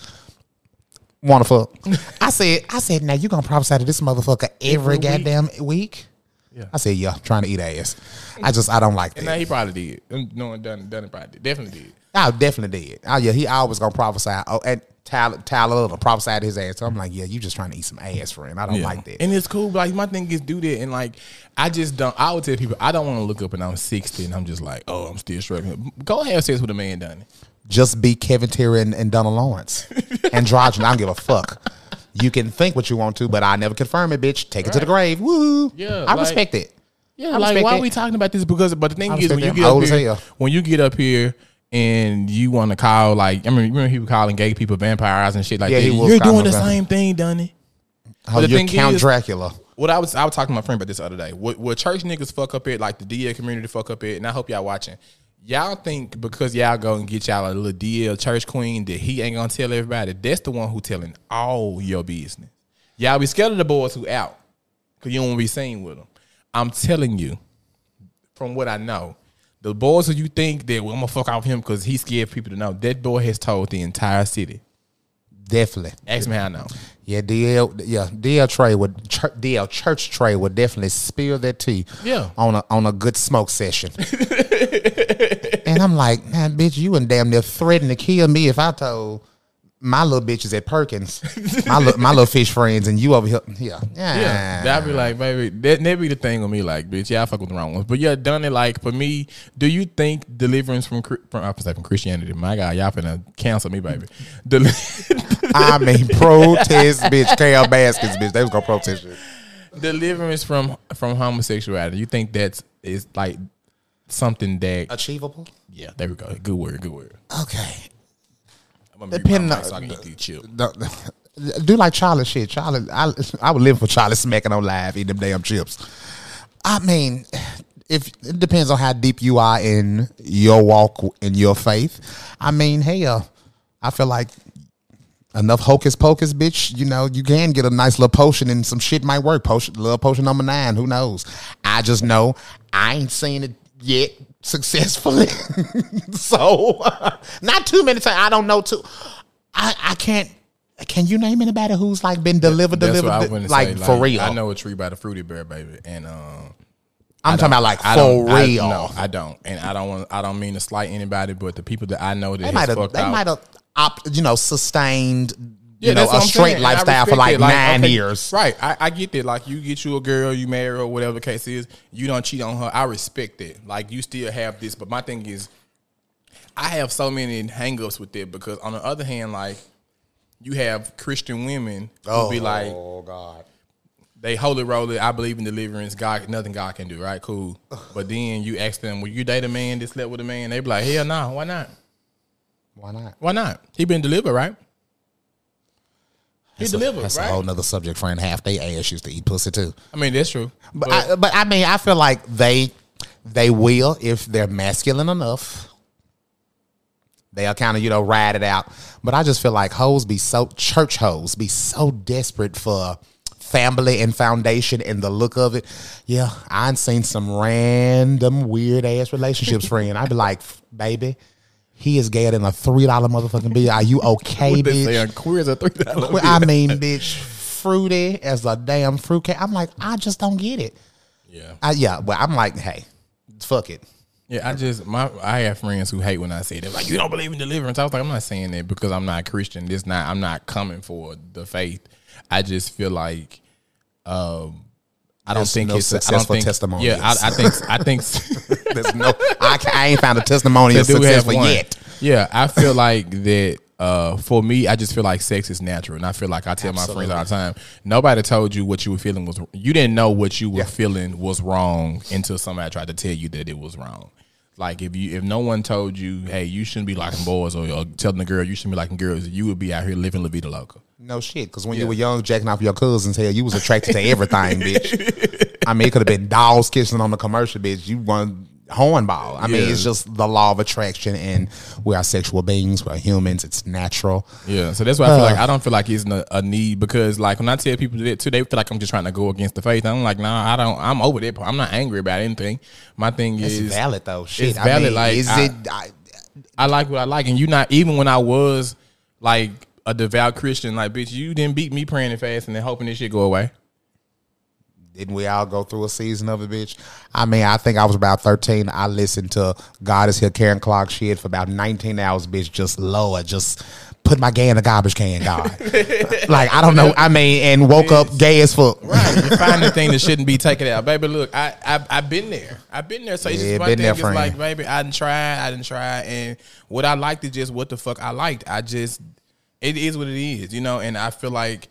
Wonderful. I said, I said, now you gonna prophesy to this motherfucker every week? goddamn week? Yeah. I said, yeah, trying to eat ass. I just, I don't like And that. now he probably did. No one done done it. Probably did. definitely did. I definitely did. Oh yeah, he always gonna prophesy. Oh, and Tyler, Tyler Little prophesied his ass. So I'm like, yeah, you just trying to eat some ass, friend. I don't Yeah. like that. And it's cool. But like my thing is do that. And like I just don't. I would tell people I don't want to look up and I'm 60 and I'm just like, oh, I'm still struggling. Go have sex with a man done it. just be Kevin Terry and, and Donald Lawrence. Androgyn, I don't give a fuck. You can think what you want to, but I never confirm it, bitch. Take it to the grave. Woo. Yeah, I like- respect it. Yeah, I like respect why that. are we talking about this? Because but the thing I is when respect you that. get Old up as here, hell. when you get up here and you want to call like I mean remember people calling gay people vampires and shit like Yeah, that. he was You're calling doing the them vampires. same thing, Donnie. Oh, the you're thing Count is- Dracula. What I was I was talking to my friend about this the other day. What, what church niggas fuck up at, like the DA community fuck up at, and I hope y'all watching. Y'all think because y'all go and get y'all a little DL church queen that he ain't gonna tell everybody. That's the one who telling all your business. Y'all be scared of the boys who out because you don't want to be seen with them. I'm telling you, from what I know, the boys who you think that well, I'm gonna fuck off him because he scared people to know. That boy has told the entire city. Definitely. Ask me how I know. Yeah, DL. Yeah, DL Trey would Ch- DL Church Trey would definitely spill that tea. Yeah. on a on a good smoke session. and I'm like, man, bitch, you and damn near threaten to kill me if I told my little bitches at Perkins, my little, my little fish friends, and you over here. Yeah, Yeah, yeah. that'd be like, baby, that that be the thing with me, like, bitch, yeah, I fuck with the wrong ones, but yeah, done it. Like for me, do you think deliverance from from I was like from Christianity? My God, y'all finna cancel me, baby. Del- I mean, protest, bitch. KL Baskets, bitch. They was gonna protest you. deliverance from from homosexuality. You think that's is like something that? Achievable. Yeah, there we go. Good word. Good word. Okay. I'm gonna Depending mute my on- so I can eat these chips. Don't- Do like Charlie shit. Charlie, I, I would live for Charlie smacking on live eating them damn chips. I mean, if it depends on how deep you are in your walk in your faith. I mean, hell, I feel like enough hocus pocus, bitch. You know, you can get a nice little potion and some shit might work. Potion, little potion number nine. Who knows? I just know I ain't seen it yet successfully. so, not too many times. I don't know too. I I can't. Can you name anybody who's like been delivered, That's delivered, what I was gonna like, for real? I know a tree by the fruity bear, baby, and um. I'm talking about like I for don't, I- real. no, I don't, and I don't want. I don't mean to slight anybody, but the people that I know that they might have. They might have. Op, you know, sustained. Yeah, you know, a straight saying, lifestyle for respect like nine okay, years. Right, I, I get that. Like you get you a girl, you marry her, or whatever the case is. You don't cheat on her. I respect that. Like you still have this, but my thing is, I have so many hangups with it because on the other hand, like you have Christian women who be oh, like, oh god. they holy roller. I believe in deliverance. God, nothing God can do. Right, cool. But then you ask them, will you date a man that slept with a man? They be like, hell no, why not? Why not? Why not? He been delivered, right? He That's, a, delivered, that's right? a whole nother subject, friend. Half they ass used to eat pussy too. I mean, that's true. But I, but I mean, I feel like they they will if they're masculine enough. They'll kind of you know ride it out. But I just feel like hoes be so church hoes be so desperate for family and foundation and the look of it. Yeah, I've seen some random weird ass relationships, friend. I'd be like, baby, he is gayer than a three dollar motherfucking bill. Are you okay, They bitch? saying queers a three dollars. I mean, bitch, fruity as a damn fruitcake. I'm like, I just don't get it. yeah, I, yeah, but I'm like, hey, fuck it. yeah. I just my I have friends who hate when I say that. Like you don't believe in deliverance. I was like, I'm not saying that because I'm not Christian. This not. I'm not coming for the faith. I just feel like, um, I don't There's think no it's. I don't successful think. Yeah, I, I think. I think. There's no, I, I ain't found a testimony of successful yet. Yeah, I feel like that. Uh, for me, I just feel like sex is natural, and I feel like I tell my friends all the time. Nobody told you what you were feeling was. You didn't know what you were feeling was wrong until somebody tried to tell you that it was wrong. Like if you, if no one told you, hey, you shouldn't be liking boys, or, or telling the girl you shouldn't be liking girls, you would be out here living la vida loca. No shit, because when you were young, jacking off your cousins, hell, you was attracted to everything, bitch. I mean, it could have been dolls kissing on the commercial, bitch. You want hornball. I mean, it's just the law of attraction, and we are sexual beings. We're humans. It's natural. Yeah, so that's why I feel like uh. I don't feel like it's a, a need because like when I tell people that too, they feel like I'm just trying to go against the faith. I'm like, nah, I don't. I'm over that. part. I'm not angry about anything. My thing It's is, valid though. Shit, it's I valid, mean, like, is I- it? I, I like what I like, and you not even when I was like a devout Christian, like bitch, you didn't beat me praying fast and fasting and hoping this shit go away. didn't we all go through a season of it, bitch? I mean, I think I was about 13. I listened to God is Here Karen Clark shit for about 19 hours, bitch. Just Lord, just put my gay in the garbage can, God. like, I don't know. I mean, and woke up gay as fuck. Right, you find the thing that shouldn't be taken out, baby. Look, I I I've been there. I've been there. So it's Yeah, just been thing there, is friend. like, baby, I didn't try. I didn't try, and what I liked is just what the fuck I liked. I just it is what it is, you know. And I feel like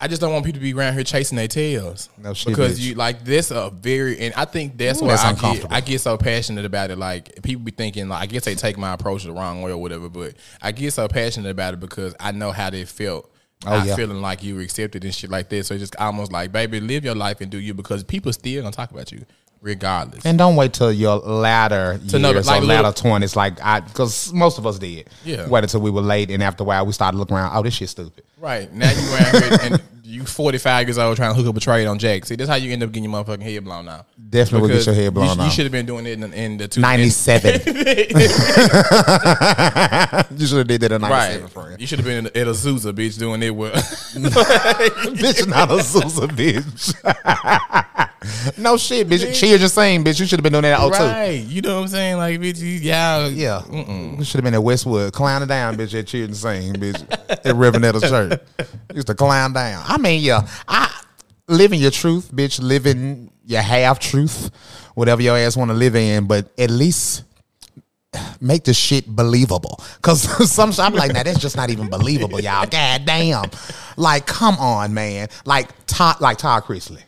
I just don't want people to be around here chasing their tails. No shit, because bitch. you like this a very and I think that's Ooh, why that's I get. I get so passionate about it. Like people be thinking like I guess they take my approach the wrong way or whatever, but I get so passionate about it because I know how they felt. Oh, not yeah. feeling like you were accepted and shit like this. So it's just almost like, baby, live your life and do you because people still gonna talk about you regardless. And don't wait till your latter years know that, like, or latter twenties, like I, because most of us did. Yeah. Wait until we were late, and after a while, we started looking around. Oh, this shit stupid. right now you here and you 45 years old trying to hook up a trade on Jack. See, that's how you end up getting your motherfucking head blown out. Definitely will get your head blown you, You should have been doing it in, the- in the two, Ninety-seven. you should have did that in Right. ninety-seven, friend. You should have been at Azusa, bitch, doing it with. bitch, not a Sousa, bitch. no shit, bitch. Cheers, just saying, bitch. You should have been doing that at 02. right. You know what I'm saying? Like, bitch, you, y'all. Yeah, you should have been at Westwood, clowning down, bitch. At Cheers and Sing, bitch. At Rivernetta's church, used to clown down. I mean, yeah, I living your truth, bitch. Living your half truth, whatever your ass want to live in, but at least make the shit believable. Cause some I'm like, now that's just not even believable, y'all. God damn. Like, come on, man. Like Todd, like Todd Chrisley.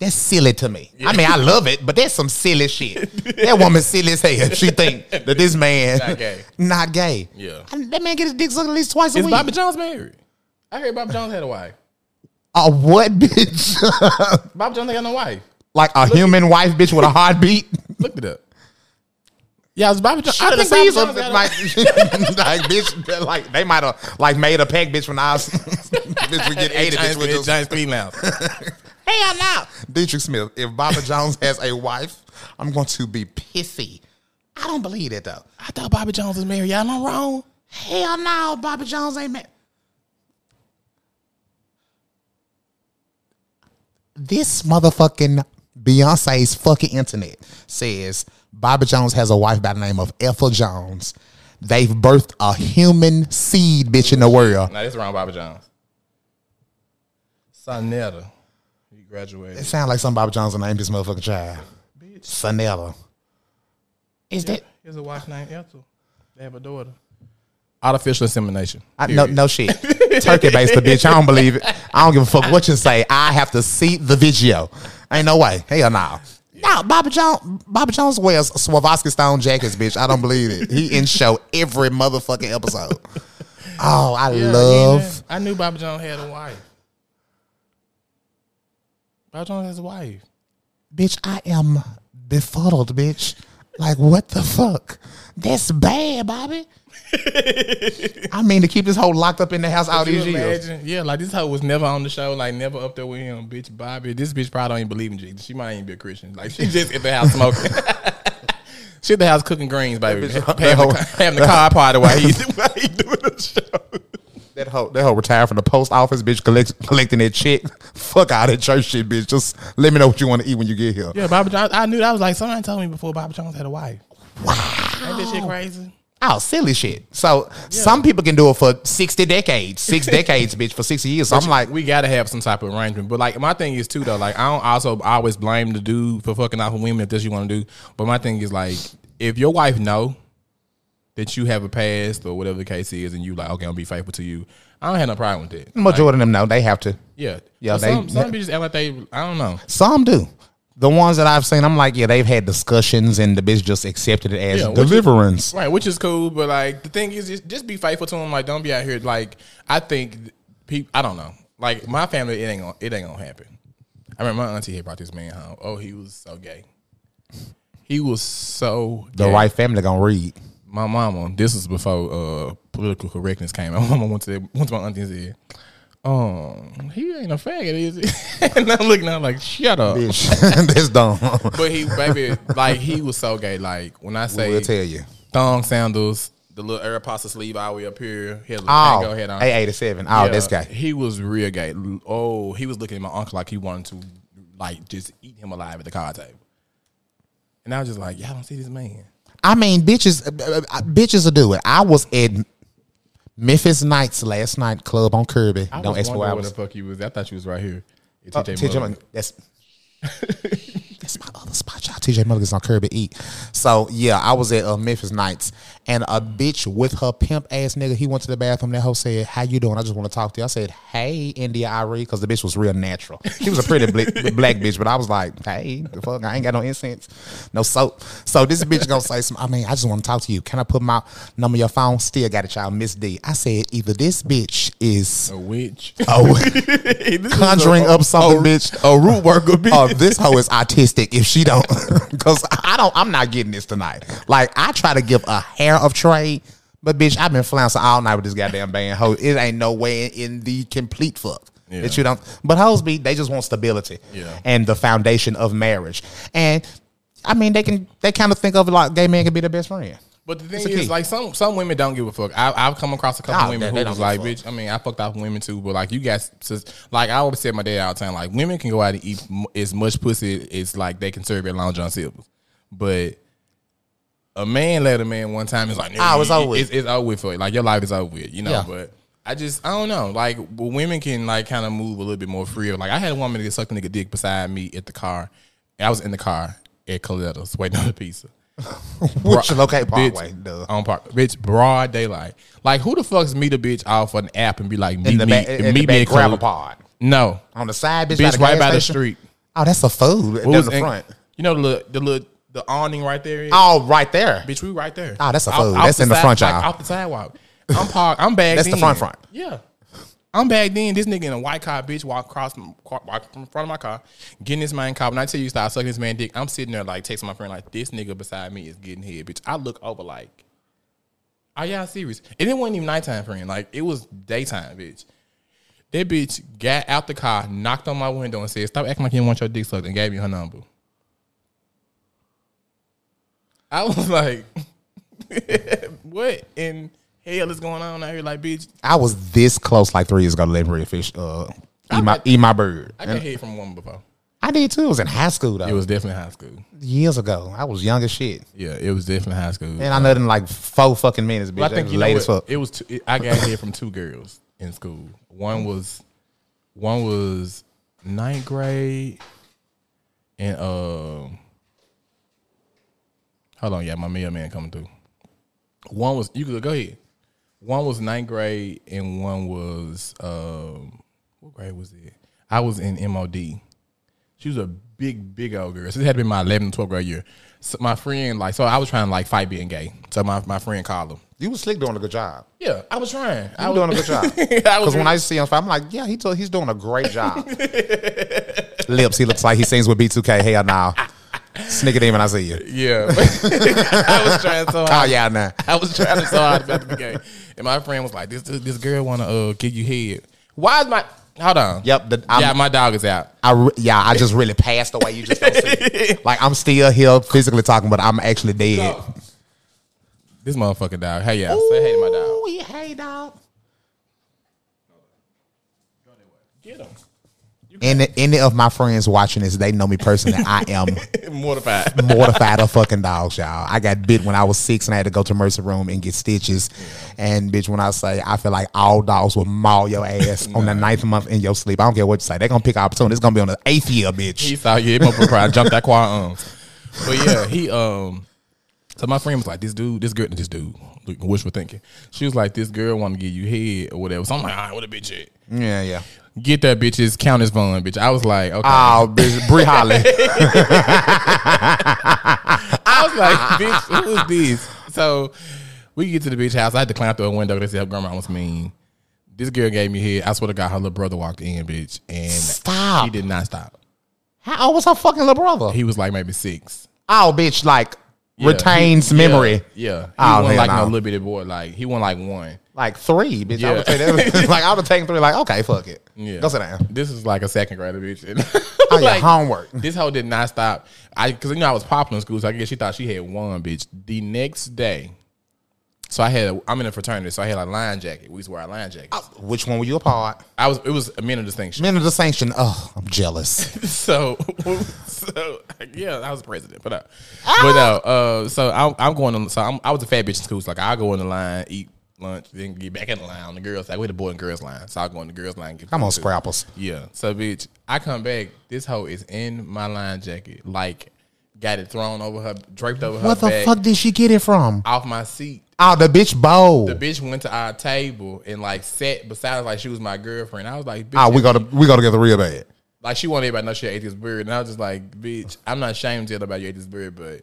Yeah. That's silly to me. I mean, I love it, but that's some silly shit. that woman silly as hell. She think that this man Not gay. not gay. Yeah. I that man get his dick sucked at least twice a Is week. Bobby Jones married? I heard Bobby Jones had a wife. a what, bitch? Bobby Jones ain't got no wife. like a human wife, bitch, with a heartbeat. Look it up. Yeah, it was Bobby Jones. I I think think Bobby these are Jones a- like, like, bitch, like they might have like made a pact, bitch, when I was, bitch, we get eighty, bitch, with. Giants Speed Lounge. Hell no. Dietrich Smith, if Bobby Jones has a wife, I'm going to be pissy. I don't believe that though. I thought Bobby Jones was married. Y'all not wrong. Hell no, Bobby Jones ain't man. This motherfucking Beyonce's fucking internet says Bobby Jones has a wife by the name of Ethel Jones. They've birthed a human seed, bitch, in the world. Now this is wrong, Bobby Jones. Sonetta. He It sounds like some Bobby Jones will name this motherfucking child. Bitch. Sonella. Is that Here's a wife named Ethel. They have a daughter. Artificial insemination. I, no, no shit. Turkey based the bitch. I don't believe it. I don't give a fuck what you say. I have to see the video. Ain't no way. Hell no. No, Bobby Jones. Bobby Jones wears Swarovski stone jackets, bitch. I don't believe it. He in show every motherfucking episode. Oh, I Yeah, love. yeah. I knew Bobby Jones had a wife. Bobby Jones has a wife. Bitch, I am befuddled, bitch. Like what the fuck? That's bad, Bobby. I mean to keep this whole locked up in the house all Could you these years. Yeah, like this hoe was never on the show, like never up there with him, bitch. Bobby, this bitch probably don't even believe in Jesus. She might even be a Christian. Like she just at the house smoking. she at the house cooking greens, baby. Having, the, having the car party while he while he doing the show. That whole that whole retired from the post office, bitch, collect, collecting that check. Fuck out that church shit, bitch. Just let me know what you want to eat when you get here. Yeah, Bobby Jones. I knew that was like somebody told me before Bobby Jones had a wife. Wow, ain't that shit crazy? Oh, silly shit. So some people can do it for sixty decades, six decades, bitch, for sixty years. So I'm like, we gotta have some type of arrangement. But like my thing is too though, like I don't also always blame the dude for fucking off with women if that's what you want to do. But my thing is like if your wife know that you have a past or whatever the case is, and you like okay, I'm gonna be faithful to you. I don't have no problem with that. majority of them know they have to. Yeah, Yeah, But they- some, some bitches act like they. I don't know. Some do. The ones that I've seen, I'm like, yeah, they've had discussions and the bitch just accepted it as Yeah, which is- deliverance. Right, which is cool, but like the thing is, just, just be faithful to them. Like, don't be out here like I think people. I don't know. Like my family, it ain't gonna, it ain't gonna happen. I remember my auntie had brought this man home. Oh, he was so gay. He was so The gay. right family gonna read. My mama. This was before uh, political correctness came. My mama went to went to my auntie and said, "Um, he ain't a faggot, is he?" and I'm looking at like, "Shut up." Bitch, this dumb. But he, baby, like he was so gay. Like when I say We'll tell you. thong sandals, the little Aeropostale sleeve all the way up here, he had a Oh, tango head on. A87. Oh, Yeah, this guy. He was real gay. Oh, he was looking at my uncle like he wanted to, like, just eat him alive at the card table. And I was just like, y'all don't see this man. I mean, bitches, uh, uh, bitches will do it. I was at Memphis Nights last night, club on Kirby. I Don't was ask where I where the fuck you was. I thought you was right here. At Uh, TJ TJ. Mulligan. That's that's my other spot, y'all. TJ Mulligan's on Kirby Eat. So yeah, I was at uh, Memphis Nights, and a bitch with her pimp ass nigga. He went to the bathroom. That hoe said, "How you doing? I just want to talk to you." I said, "Hey, India Arie," because the bitch was real natural. She was a pretty bl- black bitch, but I was like, "Hey, the fuck, I ain't got no incense, no soap." So this bitch gonna say some. I mean, I just want to talk to you. Can I put my number on your phone? Still got it, y'all. Miss D. I said, either this bitch is A witch. oh conjuring a- up something, a- bitch. A root worker, bitch. Oh, this hoe is autistic if she don't, because I don't. I'm not getting this tonight. Like I try to give a hair of trade, but bitch, I've been flouncing all night with this goddamn band. Ho, it ain't no way in the complete fuck Yeah. that you don't. But hoes be they just want stability, Yeah. and the foundation of marriage. And I mean, they can they kind of think of it like gay man can be their best friend. But the thing It's is, like some some women don't give a fuck. I, I've come across a couple Nah, women who was like, "Bitch." I mean, I fucked off women too, but like you guys, like I always say, my dad all the time, like women can go out and eat m- as much pussy as like they can serve at Long John Silver's, but a man let a man one time is like, Ah, "Nigga, it's over with." It's, it's over with for you. Like your life is over with, you know. Yeah. But I just I don't know. Like women can like kind of move a little bit more free. Like I had a woman that sucked a nigga dick beside me at the car. I was in the car at Coletta's waiting on the pizza. Which Bro- okay bitch, Parkway, duh. On park, bitch, broad daylight. Like, who the fuck's meet a bitch off an app and be like, meet In the me, back, meet me at gravel Col- pod No, on the side, bitch, bitch, the right by the street. Oh, that's a food. What was the in- front. You know the little, the little, the awning right there. is? Oh, right there. bitch, we right there. Oh, that's a off That's in the side- front, like, y'all. Off the sidewalk. I'm parked. I'm bagged. That's the in. front front. Yeah. I'm back then. This nigga in a white car, bitch, walk across from, walk from front of my car, getting this man car. When I tell you start sucking this man dick, I'm sitting there like texting my friend like, this nigga beside me is getting head, bitch. I look over like, are y'all serious? And it wasn't even nighttime, friend. Like it was daytime, bitch. That bitch got out the car, knocked on my window, and said, "Stop acting like you want your dick sucked," and gave me her number. I was like, "What in hell is going on out here?" Like, bitch, I was this close like three years ago to letting Fish uh, eat my got- eat my bird. I got hit from woman before. I did too. It was in high school though. It was definitely high school. years ago. I was young as shit, Yeah, it was definitely high school. and I nothing like four fucking minutes. Bitch, I think you know late as what? fuck. It was. Two, it, I got hit from two girls in school. One was, one was ninth grade, and um, hold on, yeah, my mailman coming through. One was you could go ahead. One was ninth grade, and one was um, what grade was it? I was in MOD. She was a big, big old girl. So it had been my 11th, 12th grade year. So my friend, like, so I was trying to like fight being gay. So my, my friend called him. You was slick doing a good job. Yeah, I was trying. I You was doing a good job. Because when I see him, I'm like, yeah, he told, he's doing a great job. Lips, he looks like he sings with B2K. Hell now. Snicker demon, I see you. yeah, I was trying so Oh, hard. yeah, nah. I was trying so hard about to be gay, and my friend was like, "This this girl want to uh give you head." Why is my hold on? Yep, the- I'm- yeah, my dog is out. I yeah, I just really passed away. You just don't see it. Like I'm still here physically talking, but I'm actually dead. This motherfucking dog. Hey, yeah, say hey to my dog. Ooh, hey dog. Get him. Any any of my friends watching this, they know me personally. I am Mortified. mortified of fucking dogs, y'all. I got bit when I was six and I had to go to Mercy Room and get stitches. And bitch, when I say I feel like all dogs will maul your ass on the ninth month in your sleep. I don't care what you say. They're gonna pick opportunity. It's gonna be on the eighth year, bitch. He saw you. He probably jumped that quiet arms. But yeah, he um. So my friend was like, "This dude, this girl, this dude, wishful thinking." She was like, "This girl want to give you head or whatever." So I'm like, "All right, what a bitch at?" yeah, yeah. Get that bitch's count as fun, bitch. I was like, okay. Oh, bitch, Bree Holly. I was like, bitch, who is this? So we get to the beach house. I had to climb through a window. They said her grandma was mean. This girl gave me head. I swear to God, her little brother walked in, bitch, and Stop. He did not stop. How old was her fucking little brother? He was like maybe six. Oh, bitch, like Yeah, retains he- memory. Yeah, yeah. he Oh, wasn't like no. no little bitty boy. Like he won like one. Like three, bitch. I would take that. like I would take three. Like okay, fuck it. Yeah, Go sit down. This is like a second grader, bitch. Oh, yeah, Like, homework. This hoe did not stop. I because you know I was popular in school, so I guess she thought she had one, bitch. The next day, so I had a, I'm in a fraternity, so I had a line jacket. We used to wear a line jacket. Which one were you a part? I was it was a men of distinction. Men of distinction. Oh, I'm jealous. so, so yeah, I was president, but uh, but uh, uh so I'm, I'm going on. So I'm, I was a fat bitch in school. So like I go in the line, eat lunch, then get back in the line on the girls. Like we the boy and girls line, so I go in the girls line. Get Come on, food. scrappers. Yeah. So bitch, I come back. This hoe is in my line jacket, like got it thrown over her, draped over her What the back, fuck did she get it from? off my seat. Oh, the bitch bowl. The bitch went to our table and like sat beside us like she was my girlfriend. I was like, bitch, Oh, we gotta we gotta get the real bad. like she wanted everybody to know she ate this bird, and I was just like, bitch, I'm not ashamed to tell about you ate this bird, but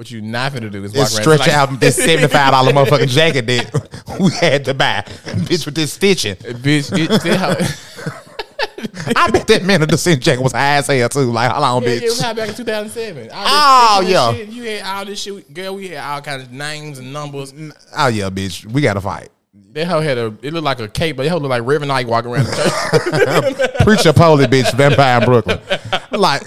what you not finna do is walk around stretch like, out this seventy five dollar motherfucking jacket that we had to buy, bitch, with this stitching. bitch. It, how, I bet that man of the sin jacket was high as hell too. Like, hold on, yeah, it was bitch. hot back in 2007. This Oh, yeah. shit, you had all this shit, girl. We had all kinds of names and numbers. Mm, oh yeah, bitch, we gotta fight. That hoe had a, it looked like a cape, but that hoe looked like Reverend Ike walking around the church. Preacher Polly, bitch, vampire in Brooklyn. Like,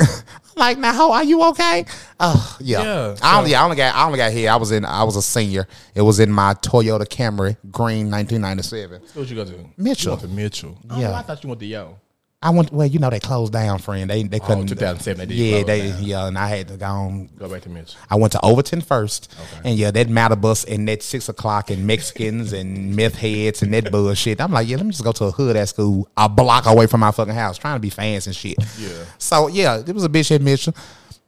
like now, how are you okay? Oh yeah, Yeah, I only, I only got, I only got here. I was in, I was a senior. It was in my Toyota Camry, green, nineteen ninety seven. what you go to? Mitchell. You went to Mitchell. Oh, Yeah. I thought you went to Yo. I went. Well, you know they closed down, friend. They they oh, couldn't. 2007 they Yeah, they down. yeah, and I had to go on. Go back to Mitchell. I went to Overton first, Okay. and yeah, that matter bus and that six o'clock and Mexicans and meth heads and that bullshit. I'm like, yeah, let me just go to a hood at school, a block away from my fucking house, trying to be fancy and shit. Yeah. So yeah, it was a bitch at Mitchell,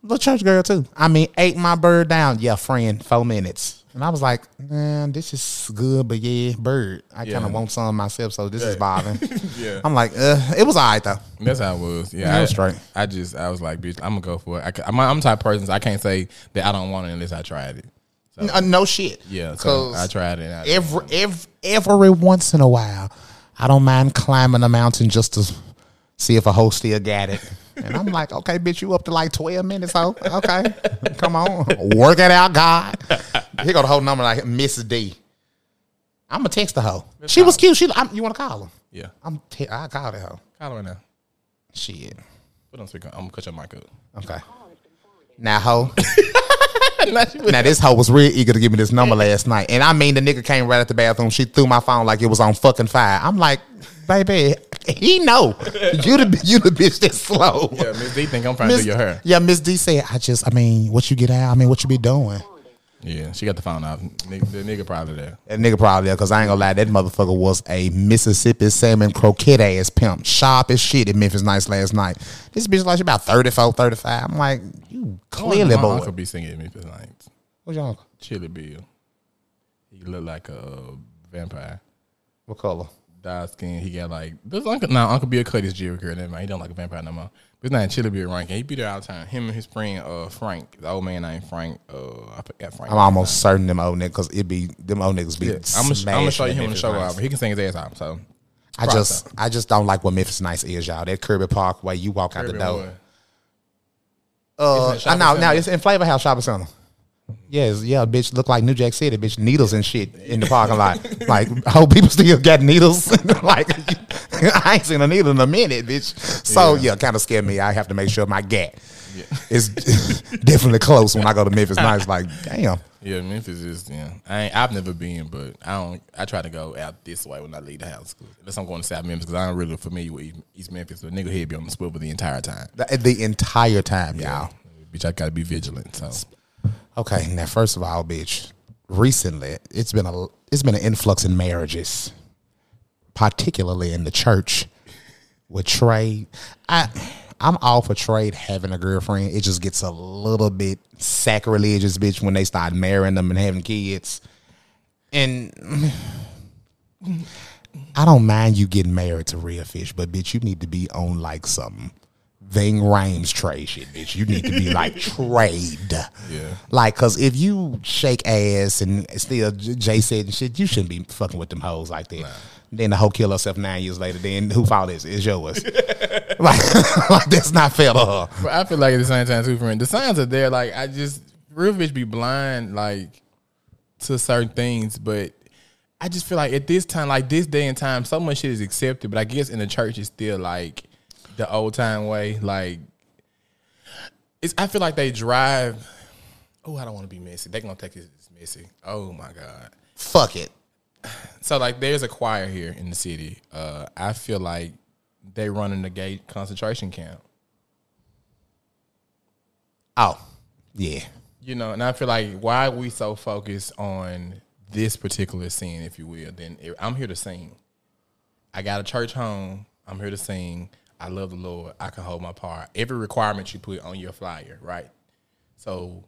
little church girl too. I mean, ate my bird down. Yeah, friend, four minutes, and I was like, man, this is good, but yeah, bird. I Yeah. kind of want some myself, so this is bothering. Yeah. I'm like, uh, it was alright though. That's how it was. Yeah, Yeah, I, was straight. I just, I was like, bitch, I'm gonna go for it. I, I'm, I'm the type of person I can't say that I don't want it unless I tried it. So, Uh, no shit. yeah, so I tried it. I, every every every once in a while, I don't mind climbing a mountain just to see if a host still got it. And I'm like, okay, bitch, you up to like twelve minutes, ho? Okay, come on, work it out, God. Here go the whole number like Miss D. I'm gonna text the hoe. She was cute. She, I'm, you want to call her? yeah, I'm. Te- I call that hoe. call her right now. Shit. Put on speaker. I'm gonna cut your mic up. Okay. Now, hoe. Now Now this hoe was real eager to give me this number last night, and I mean the nigga came right at the bathroom. She threw my phone like it was on fucking fire. I'm like, baby, he know you the you the bitch that's slow. yeah, Miss D think I'm trying to do your hair. yeah, Miss D said, I just, I mean, what you get out? I mean, what you be doing? Yeah, she got the phone out. The nigga probably there. That nigga probably there because I ain't gonna lie, that motherfucker was a Mississippi salmon croquette ass pimp, sharp as shit at Memphis Nights last night. This bitch like she about 34, 35. I'm like, you clearly my boy. uncle be singing at me for nights. What's your uncle? Chili Bill. He look like a vampire. What color? Dark skin. He got like this uncle. Now Uncle Bill cut his Jerry curl. Never mind. He don't like a vampire no more. But his name Chili Bill ranking. He be there all the time. Him and his friend uh Frank. The old man named Frank. Uh, I forgot Frank. I'm almost certain them old niggas, because it be, them old niggas be Yeah, I'm gonna I'm show you him on the show. Nights. He can sing his ass off. So I just I just don't like what Memphis Nights is, y'all. That Kirby Park way you walk out the door. Wood. Uh, I know now it's in Flavor House Shopping Center. Yes, yeah, bitch, look like New Jack City, bitch. Needles and shit in the parking lot. like, whole people still got needles. like, I ain't seen a needle in a minute, bitch. So yeah, kind of scared me. I have to make sure my gat is definitely close when I go to Memphis Nights. Like, damn. Yeah, Memphis is. Yeah, I ain't, I've never been, but I don't. I try to go out this way when I leave the house. Unless I'm going to South Memphis because I'm really familiar with East- Memphis. The nigga head be on the swivel the entire time. The, the entire time, y'all. Bitch, I gotta be vigilant. So Okay, now first of all, bitch, recently it's been a it's been an influx in marriages, particularly in the church with trade. I I'm all for trade having a girlfriend. It just gets a little bit sacrilegious, bitch, when they start marrying them and having kids. And I don't mind you getting married to real fish, but bitch, you need to be on like some Ving Rhames trade shit, bitch. You need to be like trade. Yeah. Like, cause if you shake ass and still Jay said and shit, you shouldn't be fucking with them hoes like that. Then the hoe kill herself nine years later. Then who fault is it? It's yours. like, like that's not fair to her. But I feel like at the same time too, friend, the signs are there. Like I just real bitch be blind like to certain things, but I just feel like at this time, like this day and time, so much shit is accepted. But I guess in the church, it's still like the old time way. Like it's, I feel like they drive. Oh, I don't want to be messy. They're gonna take it as messy. Oh my god. Fuck it. So like, there's a choir here in the city. Uh, I feel like they running the gay concentration camp. Oh, yeah. You know, and I feel like why are we so focused on this particular scene, if you will? Then it- I'm here to sing. I got a church home. I'm here to sing. I love the Lord. I can hold my part. Every requirement you put on your flyer, right? So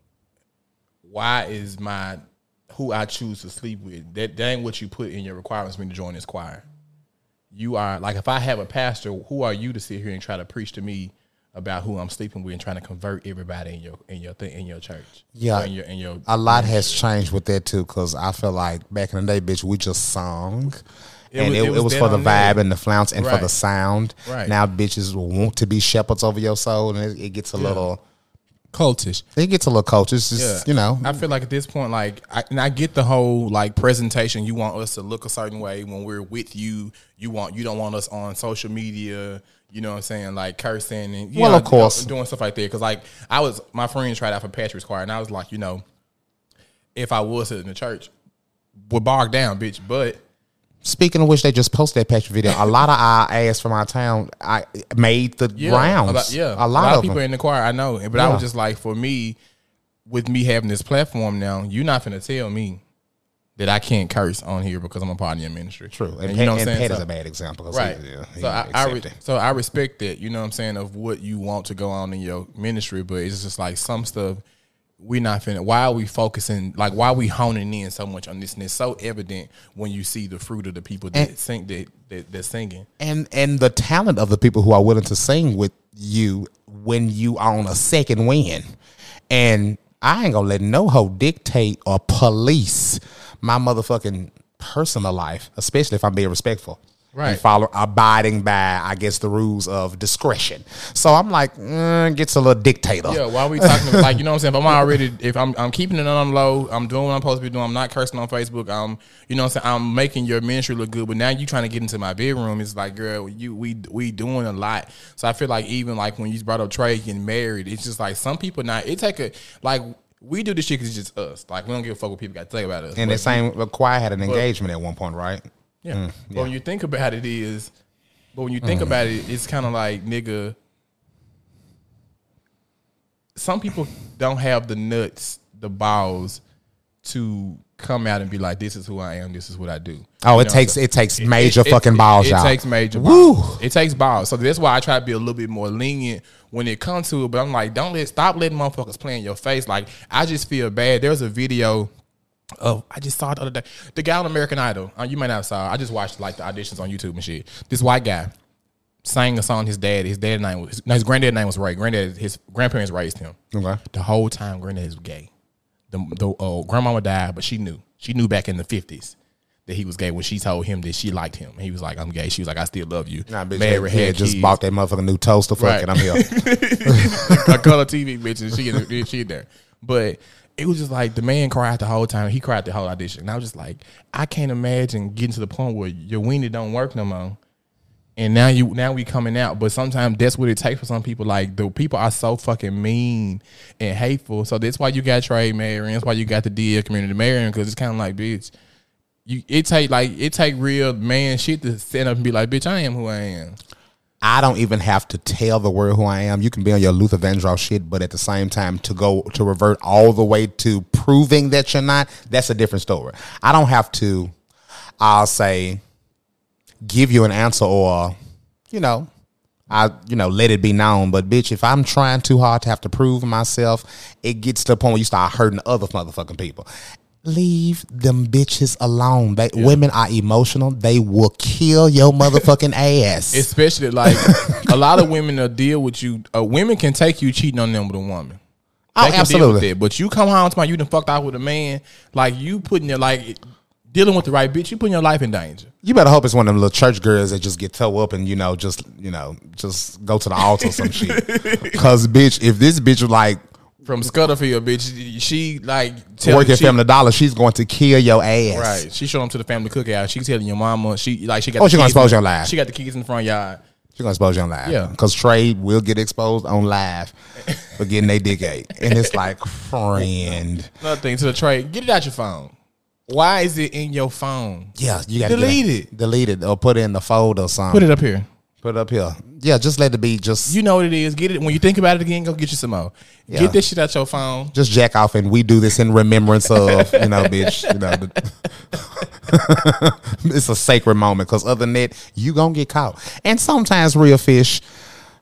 why is my who I choose to sleep with that, that ain't what you put in your requirements for me to join this choir? You are like if I have a pastor, who are you to sit here and try to preach to me about who I'm sleeping with and trying to convert everybody in your in your thing in your church? Yeah. In your in your A lot has changed with that too, because I feel like back in the day, bitch, we just sung. It and was- it, it was was for the on there. vibe and the flounce and for the sound. Right. Now bitches want to be shepherds over your soul, and it, it gets a little, cultish. it gets a little. It's just Yeah. you know, I feel like at this point, like, I, and I get the whole like presentation. You want us to look a certain way when we're with you. You want you don't want us on social media. You know what I'm saying? Like cursing and you Well, know, of course. doing stuff like that. Because like I was, my friends tried out for Patrick's choir, and I was like, you know, if I was in the church, would bog down, bitch. But Speaking of which, they just posted that patch video. A lot of our ass from our town, I made the yeah, rounds. a lot, yeah, a lot, of people them. in the choir. I know, but I was just like, for me, with me having this platform now, you're not gonna tell me that I can't curse on here because I'm a part of your ministry. True, and, And Pat, you know what I'm and saying? Pat is So- a bad example, right. he- yeah, he so I, I re- so I respect that. You know what I'm saying of what you want to go on in your ministry, but it's just like some stuff we not finna. Why are we focusing? Like why are we honing in so much on this? And it's so evident when you see the fruit of the people that And- sing that that that singing. and and the talent of the people who are willing to sing with you when you are on a second win. And I ain't gonna let no hoe dictate or police my motherfucking personal life, especially if I'm being respectful. Right. And follow abiding by, I guess, the rules of discretion. So I'm like, mm, gets a little dictator. Yeah, why are we talking like you know what I'm saying? If I'm already if I'm I'm keeping it on low, I'm doing what I'm supposed to be doing. I'm not cursing on Facebook. I'm you know what I'm saying. I'm making your ministry look good, but now you trying to get into my bedroom. It's like, girl, you we we doing a lot. So I feel like even like when you brought up Trey getting married, it's just like some people not. It take a like we do this shit because it's just us. Like we don't give a fuck what people got to think about us. And But the same, choir had an engagement at one point, right? Yeah. But when you think about it, is but when you Mm. think about it, it's kind of like nigga. Some people don't have the nuts, the balls, to come out and be like, "This is who I am. This is what I do." Oh, You it know, takes so- it takes major fucking balls it, out. takes major Woo. balls. It takes balls. So that's why I try to be a little bit more lenient when it comes to it. But I'm like, don't let stop letting motherfuckers play in your face. Like I just feel bad. There's a video of I just saw it the other day. The guy on American Idol. Uh, you might not have saw. it. I just watched like the auditions on YouTube and shit. This white guy sang a song. His dad. His dad name was. No, his granddad name was Ray. Granddad. His grandparents raised him. Okay. The whole time, granddad was gay. The the uh, grandmama died, but she knew. She knew back in the fifties that he was gay when she told him that she liked him. He was like, "I'm gay." She was like, "I still love you." Nah, bitch, Married, yeah, had just kids. bought that motherfucking new toaster. Fuck Right. it, I'm here. I call a color TV bitch, and she in she in there. But it was just like the man cried the whole time. He cried the whole audition. And I was just like, I can't imagine getting to the point where your weenie don't work no more. And now you now we coming out, but sometimes that's what it takes for some people. Like the people are so fucking mean and hateful. So that's why you got Trey Marion. That's why you got the DL community Marion because it's kind of like, bitch, you it take like it take real man shit to stand up and be like, bitch, I am who I am. I don't even have to tell the world who I am. You can be on your Luther Vandross shit, but at the same time, to go to revert all the way to proving that you're not, that's a different story. I don't have to. I'll say, give you an answer or, you know, I you know let it be known. But bitch, if I'm trying too hard to have to prove myself, it gets to the point where you start hurting other motherfucking people. Leave them bitches alone. They, Women are emotional. They will kill your motherfucking ass. Especially like a lot of women will deal with you. Uh, women can take you cheating on them with a woman. Oh, They with absolutely. that. But you come home to my you done fucked out with a man, like you putting your like dealing with the right bitch, you putting your life in danger. You better hope it's one of them little church girls that just get toe up and you know just you know just go to the altar some shit. Cause bitch, if this bitch like From Scudderfield, bitch, she like tell work at Family Dollar, she's going to kill your ass. Right, she showed them to the family cookout. She telling your mama, she like she got. Oh, the she gonna expose in- your life. She got the keys in the front yard. She gonna expose you on live. Yeah. Cause trade will get exposed on live for getting they dick ate. And it's like, friend. Another thing to the trade, get it out your phone. Why is it in your phone? Yeah, you gotta Delete it. Delete it or put it in the folder or something. Put it up here. Put it up here. Yeah, just let it be just You know what it is. Get it when you think about it again. Go get you some more. Yeah. Get this shit out your phone. just jack off and we do this in remembrance of, you know, bitch. You know, the, it's a sacred moment because other than that, you gonna get caught. And sometimes real fish,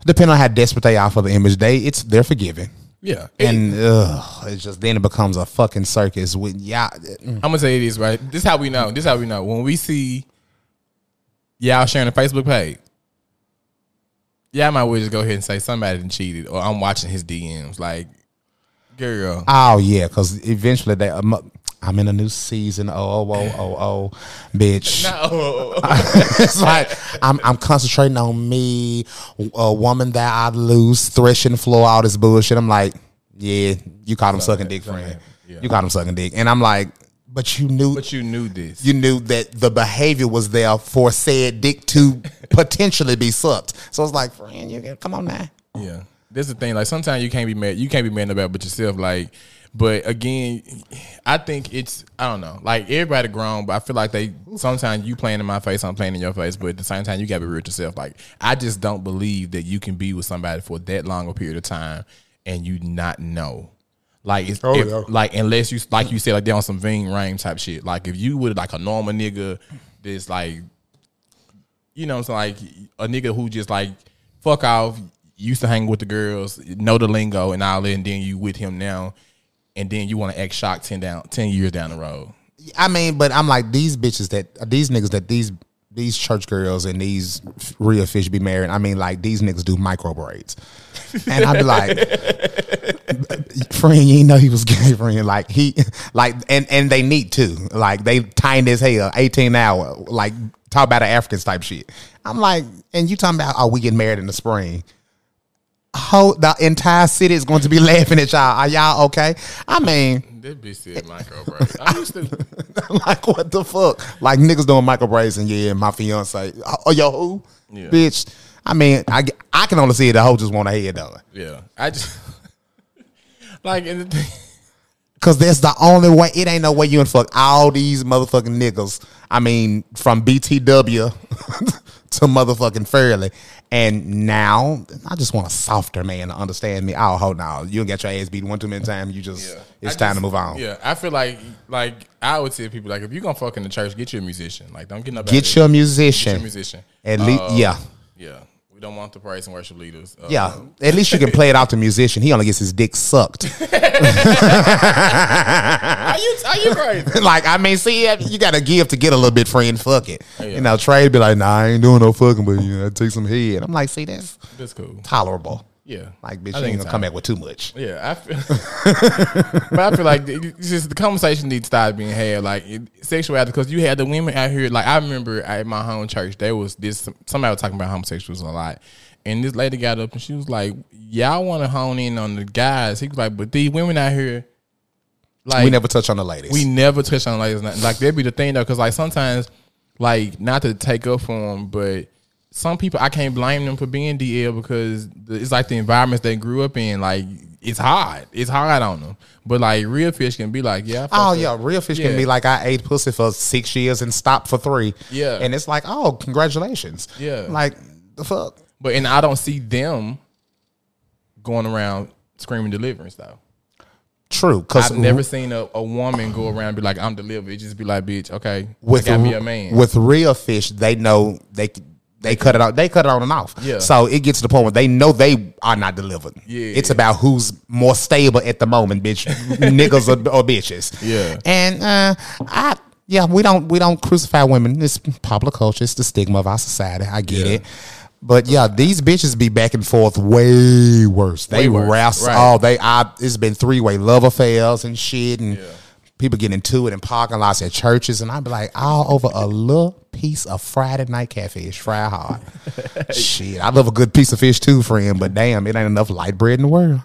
depending on how desperate they are for the image, they it's they're forgiving. Yeah, And ugh, it's just then it becomes a fucking circus with yeah. Mm. I'm gonna say this right. This is how we know. This is how we know when we see y'all sharing a Facebook page. Yeah, I might well just go ahead and say somebody cheated, or I'm watching his DMs. Like, girl, Oh yeah, because eventually they. Um, I'm in a new season. Oh oh oh oh oh, bitch. no, it's like I'm I'm concentrating on me, a woman that I lose, threshing floor, all this bullshit. I'm like, yeah, you caught him sucking dick, friend. yeah. You caught him sucking dick, and I'm like, but you knew but you knew this. you knew that the behavior was there for said dick to potentially be sucked. So it's like, friend, you can come on now. Yeah, this is the thing. Like sometimes you can't be mad. You can't be mad about but yourself. Like, but again, I think it's I don't know. Like everybody grown, but I feel like they sometimes you playing in my face, I'm playing in your face. But at the same time, you gotta be real with yourself. Like I just don't believe that you can be with somebody for that long a period of time and you not know. Like it's oh, if- yeah. like unless you like you said like they on some Ving Rhames type shit. Like if you would like a normal nigga that's like you know, it's like a nigga who just like fuck off, used to hang with the girls, know the lingo and all that, and then you with him now, and then you want to act shocked ten down ten years down the road. I mean, but I'm like these bitches that these niggas that these these church girls and these real fish be married. I mean, like these niggas do micro braids, and I'd be like, friend, you know he was gay, friend. Like he, like, and and they need to, Like they tight as hell, eighteen hour. Like talk about the Africans type shit. I'm like, and you talking about oh we get married in the spring. Whole, the entire city is going to be laughing at y'all. Are y'all okay? I mean, This bitch said micro bro. I used to like what the fuck? Like niggas doing micro braids and yeah, my fiance. Oh, yo, who? Yeah. Bitch. I mean, I, I can only see it. The hoe just want her head done. yeah. I just like and the thing, Cause that's the only way. It ain't no way you and fuck all these motherfucking niggas. I mean, from BTW to motherfucking Fairly. And now I just want a softer man to understand me. Oh, hold on. You don't get your ass beat one too many times. You just Yeah. it's I time just- to move on. Yeah, I feel like like I would tell people like if you gonna fuck in the church, get you a musician. Like don't get no Get your musician. Get your musician. At least, Uh, yeah. Yeah. We don't want the praise and worship leaders. Uh, Yeah, at least you can play it out to musician. He only gets his dick sucked. Are you are you crazy? like, I mean, see, you got to give to get a little bit, friend. Fuck it. Yeah. You know, Trey be like, nah, I ain't doing no fucking, but you know, take some head. I'm like, see, that's That's cool. tolerable. Yeah. Like, bitch, I you ain't gonna come back with too much. Yeah, I feel, but I feel like it's just the conversation needs to start being had, like it, sexuality, because you had the women out here. Like I remember at my home church, there was this somebody was talking about homosexuals a lot, and this lady got up and she was like, "Y'all want to hone in on the guys?" He was like, "But these women out here, like we never touch on the ladies. we never touch on the ladies. Like that'd be the thing though, because like sometimes, like not to take up for them, but some people I can't blame them for being DL because it's like the environments they grew up in. Like it's hard, it's hard on them. But like real fish can be like, yeah, Oh fucked yeah, real fish Yeah. can be like I ate pussy for six years and stopped for three. Yeah. and it's like, oh, congratulations. Yeah. like the fuck. But and I don't see them going around screaming deliverance though. True, because I've never seen a, a woman go around and be like, I'm delivered. It just be like, bitch, okay, with I got me a man. with real fish, they know they they cut it out. They cut it on and off. Yeah. So it gets to the point where they know they are not delivered. Yeah. It's about who's more stable at the moment, bitch. Niggas or, or bitches. Yeah. And uh, I yeah, we don't we don't crucify women. It's popular culture. It's the stigma of our society. I get Yeah. it. But yeah, these bitches be back and forth way worse. They Way worse, wrestle. right. Oh, they I it's been three way love affairs and shit and Yeah. People get into it in parking lots at churches and I'd be like, all over a little piece of Friday night catfish, fry hard. shit. I love a good piece of fish too, friend, but damn, it ain't enough light bread in the world.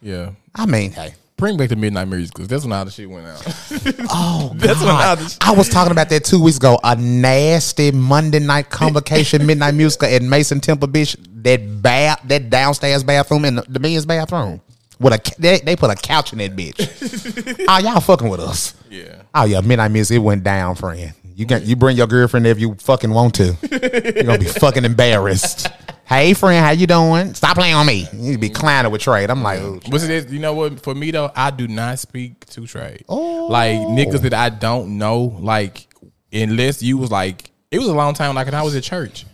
Yeah. I mean, hey. Bring back the midnight musicals. That's when all the shit went out. Oh, That's when God. I was- I was talking about that two weeks ago. A nasty Monday night convocation midnight musical at Mason Temple Beach. That bath, that downstairs bathroom in the, the men's bathroom. With a they, they put a couch in that bitch. oh, y'all fucking with us. yeah. Oh yeah, midnight miss It went down, friend. You got you bring your girlfriend there if you fucking want to. You're gonna be fucking embarrassed. hey friend, how you doing? Stop playing on me. You be clowning with trade. I'm like, ooh, What's it you know what? For me though, I do not speak to trade. Oh. Like niggas that I don't know, like unless you was like it was a long time, like when I was at church.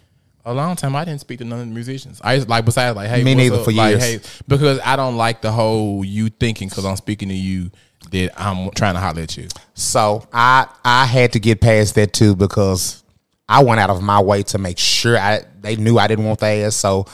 A long time I didn't speak to none of the musicians. I just like besides like hey Me neither up? for Like, years. hey, because I don't like the whole you thinking because I'm speaking to you that I'm trying to holler at you. So I I had to get past that too because I went out of my way to make sure I they knew I didn't want their ass. So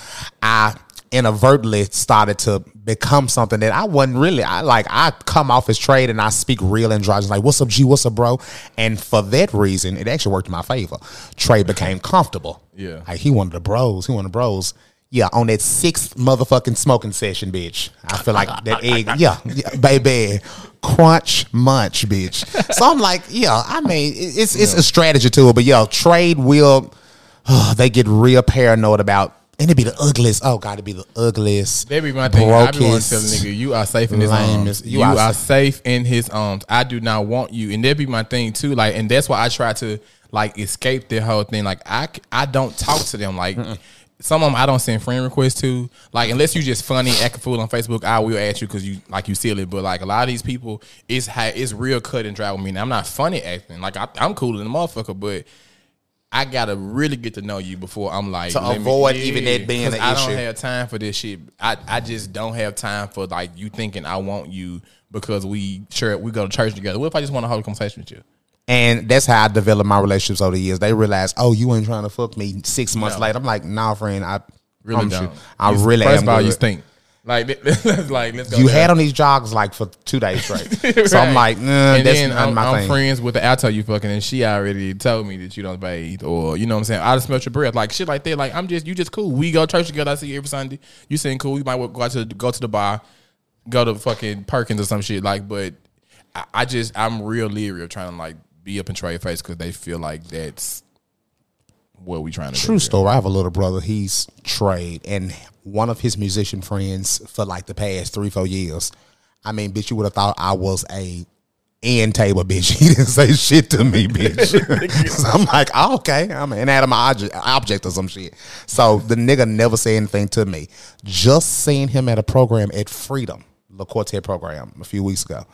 I inadvertently started to become something that I wasn't really. I like I come off as trade and I speak real androgynous like what's up G what's up bro and for that reason it actually worked in my favor. Trade became comfortable. Yeah. like he wanted the bros. He wanted the bros. Yeah, on that sixth motherfucking smoking session, bitch. I feel like that egg. Yeah, yeah, baby, crunch munch, bitch. So I'm like, yeah. I mean, it- it's it's a strategy to it, but yo, trade will. they get real paranoid about, and it'd be the ugliest. Oh god, it'd be the ugliest. That be my thing. I be want to tell the nigga, you are safe in his arms. you You, are are, sa- safe in his arms. I do not want you, and that be my thing too. Like, and that's why I try to like escape the whole thing. Like, I I don't talk to them. Like, some of them I don't send friend requests to. Like, unless you just funny acting fool on Facebook, I will ask you because you like you silly. But like a lot of these people, it's ha- it's real cut and dry with me. And I'm not funny acting. Like I, I'm cooler than a motherfucker, but. I gotta really get to know you before I'm like To let me- avoid even that being an I issue. I don't have time for this shit. I, I just don't have time for like you thinking I want you because we sure we go to church together. What if I just want to hold a conversation with you? And that's how I developed my relationships over the years. They realize, oh, you ain't trying to fuck me six months No. later. I'm like, nah, friend, I Really you, don't. I You- really first am. of all, you stink. Like, let's like let's go. You there. had on these joggers like for two days straight. So I'm like, nah, and that's then not I'm, my I'm thing. friends with the alto you fucking, and she already told me that you don't bathe, or you know what I'm saying. I just smell your breath, like shit like that. Like I'm just you just cool. We go to church together. I see you every Sunday. You saying cool. We might go out to go to the bar, go to fucking Perkins or some shit. Like, but I, I just I'm real leery of trying to like be up in your face because they feel like that's what we trying to True do. True story. I have a little brother. He's trade, and one of his musician friends for like the past three, four years. I mean, bitch, you would have thought I was a end table bitch. He didn't say shit to me, bitch. so I'm like, oh, okay, I'm an inanimate object, object or some shit. So the nigga never said anything to me. Just seeing him at a program at Freedom, the Quartet program, a few weeks ago.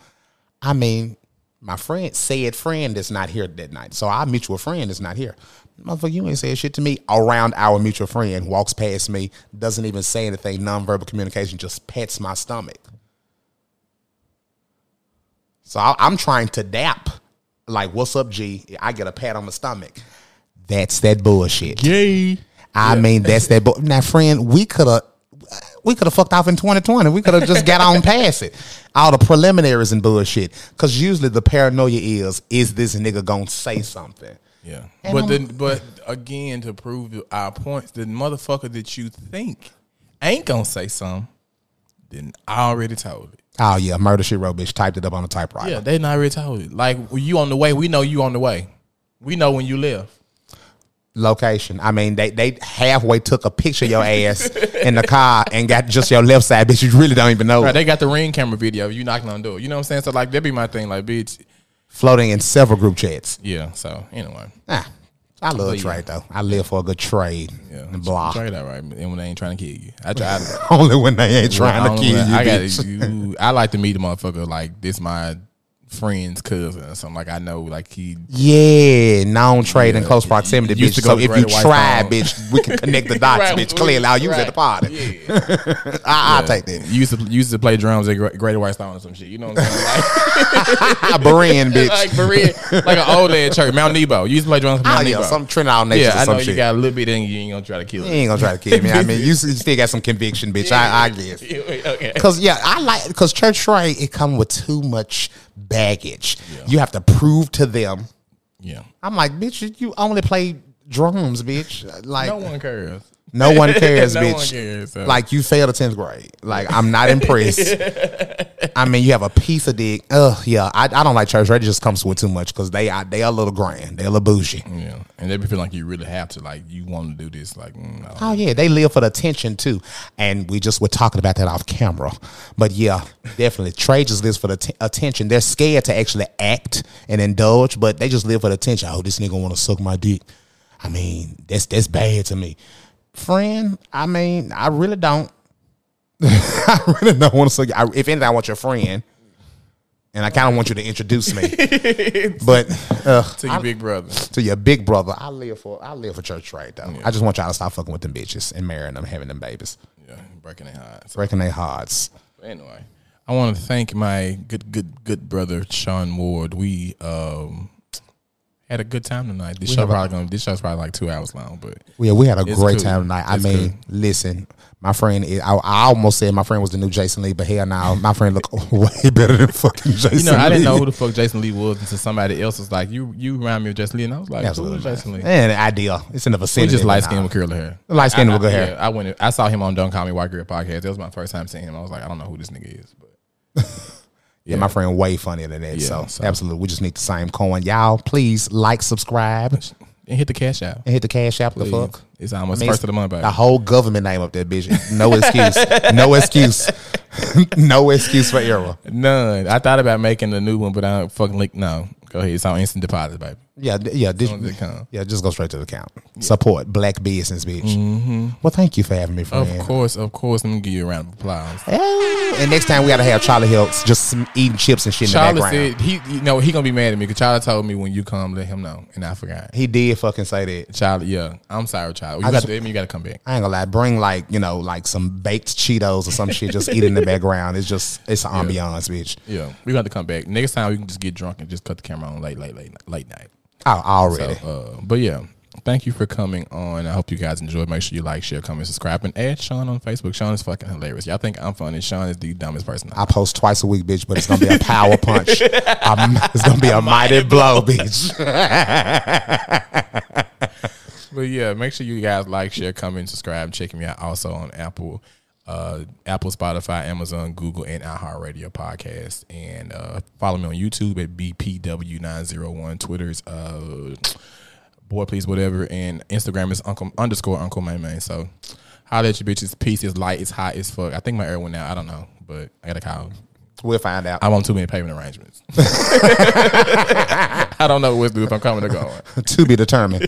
I mean, my friend said friend is not here that night. So our mutual friend is not here. Motherfucker, you ain't saying shit to me around our mutual friend, walks past me, doesn't even say anything, nonverbal communication, just pets my stomach. So I, I'm trying to dap, like, what's up, G? I get a pat on the stomach. That's that bullshit. Yay. I mean, that's that. But now, friend, we could have. We could have fucked off in 2020. We could have just got on past it. All the preliminaries and bullshit. Because usually the paranoia is, is this nigga gonna say something? Yeah, And but then, but again, to prove our points, the motherfucker that you think ain't gonna say something, then I already told it. Oh yeah, murder shit wrote, bitch. Typed it up on a typewriter. Yeah, they not already told it. Like you on the way, we know you on the way. We know when you live. Location. I mean, they they halfway took a picture of your ass in the car and got just your left side, bitch. You really don't even know. Right, they got the ring camera video. of You knocking on the door. You know what I'm saying? So like that be my thing. Like bitch, Floating in several group chats. yeah. So anyway, Ah, I love But yeah. trade though. I live for a good trade. yeah. And block. Trade that right. And when they ain't trying to kill you, I try. to- Only when they ain't trying to kill you. I got you. I like to meet a motherfucker like this. My friend's cousin or something. Like I know, like he. Yeah, known trade in close proximity, bitch. So if you try, Farm. bitch, we can connect the dots, Right, bitch. Clearly, I'll use it at the party. Yeah. I, I'll take that. used to used to play drums at Greater White Stone or some shit. You know what I'm saying? A Berean, bitch. Like, like Berea, like an old ass church, Mount Nebo. You used to play drums at Oh Mount yeah, Nebo. some Trinidad Nation yeah, I know you shit. got a little bit in you. You ain't gonna try to kill you ain't gonna try to kill me. I mean, you, you still got some conviction, bitch. I, I guess. okay. Cause yeah, I like because church right. it come with too much baggage. You have to prove to them. Yeah. I'm like, bitch, you- only play drums, bitch. Like No one cares. No one cares, No bitch. one cares, so. Like you failed the tenth grade. Like I'm not impressed. I mean, you have a piece of dick. Ugh, yeah. I, I don't like church. It just comes with too much because they are they are a little grand. They're a little bougie. Yeah, and they be feeling like you really have to, like you want to do this, like mm, no. Oh yeah, they live for the attention too, and we just were talking about that off camera. But yeah, definitely, trade just lives for the t- attention. They're scared to actually act and indulge, but they just live for the attention. Oh, this nigga want to suck my dick. I mean, that's that's bad to me, friend. I mean, I really don't. I really don't want to suck. I, if anything, I want your friend, and I kind of want you to introduce me. but uh, to your big brother. to your big brother. I live for I live for church right though. I just want y'all to stop fucking with them bitches and marrying them, having them babies, Yeah, breaking their hearts. breaking their hearts. Anyway, I want to thank my good, good, good brother Shon Ward. We um had a good time tonight. This show have a- probably gonna. This show's probably like two hours long, but Yeah, we had a great cool. time tonight. I mean, cool. listen, my friend, is, I, I almost said my friend was the new Jason Lee, but hell now, my friend look way better than fucking Jason. Lee. You know, I didn't know who the fuck Jason Lee was until somebody else was like, "You, you remind me of Jason Lee," and I was like, Absolutely, "Who is Jason Lee?" And idea, it's in the We vicinity. just light skinned with curly hair. Light skinned I- with good hair. Yeah, I went. I saw him on Don't Call Me White Girl podcast. That was my first time seeing him. I was like, I don't know who this nigga is, but Yeah, my friend way funnier than that. Yeah, so, so- absolutely, we just need the same coin. Y'all, please like, subscribe, and hit the cash out. And hit the cash app. The fuck. It's almost I mean, first of the month, baby. The whole government name up there, bitch. No excuse. no excuse. no excuse for error. None. I thought about making a new one, but I don't fucking link. No, go ahead. It's on instant deposit, baby. Yeah, d- yeah. As it come. yeah, just go straight to the account. Support black business, bitch. Well, thank you for having me, friend. Mm-hmm. Of course, of course. Let me give you a round of applause. Yeah. And next time we gotta have Charlie Hills just some eating chips and shit in Charlie the background. said he, you know, he gonna be mad at me because Charlie told me when you come, let him know, and I forgot. he did fucking say that. Charlie, yeah, I'm sorry, Charlie. You I got just- to, you got to come back. I ain't gonna lie. Bring like you know like some baked Cheetos or some shit. Just eat in the background. It's just it's an ambiance, bitch. Yeah, we got to come back next time. We can just get drunk and just cut the camera on late, late, late, late night. Oh, already. So, uh, but yeah, thank you for coming on. I hope you guys enjoyed. Make sure you like, share, comment, subscribe, and add Shon on Facebook. Shon is fucking hilarious. Y'all think I'm funny? Sean is the dumbest person. I post twice a week, bitch, but it's gonna be a power punch. Um, it's gonna be a mighty blow, bitch. But yeah, make sure you guys like, share, comment, subscribe. Check me out also on Apple, uh, Apple, Spotify, Amazon, Google, and iHeartRadio podcast. And uh, follow me on YouTube at BPW901. Twitter's uh, boy please whatever, and Instagram is Uncle underscore Uncle May May. So holla at your bitches. Peace is light. It's hot as fuck. I think my air went out. I don't know, but I gotta call. We'll find out. I'm on too many payment arrangements. I don't know what's due if I'm coming or going. to be determined.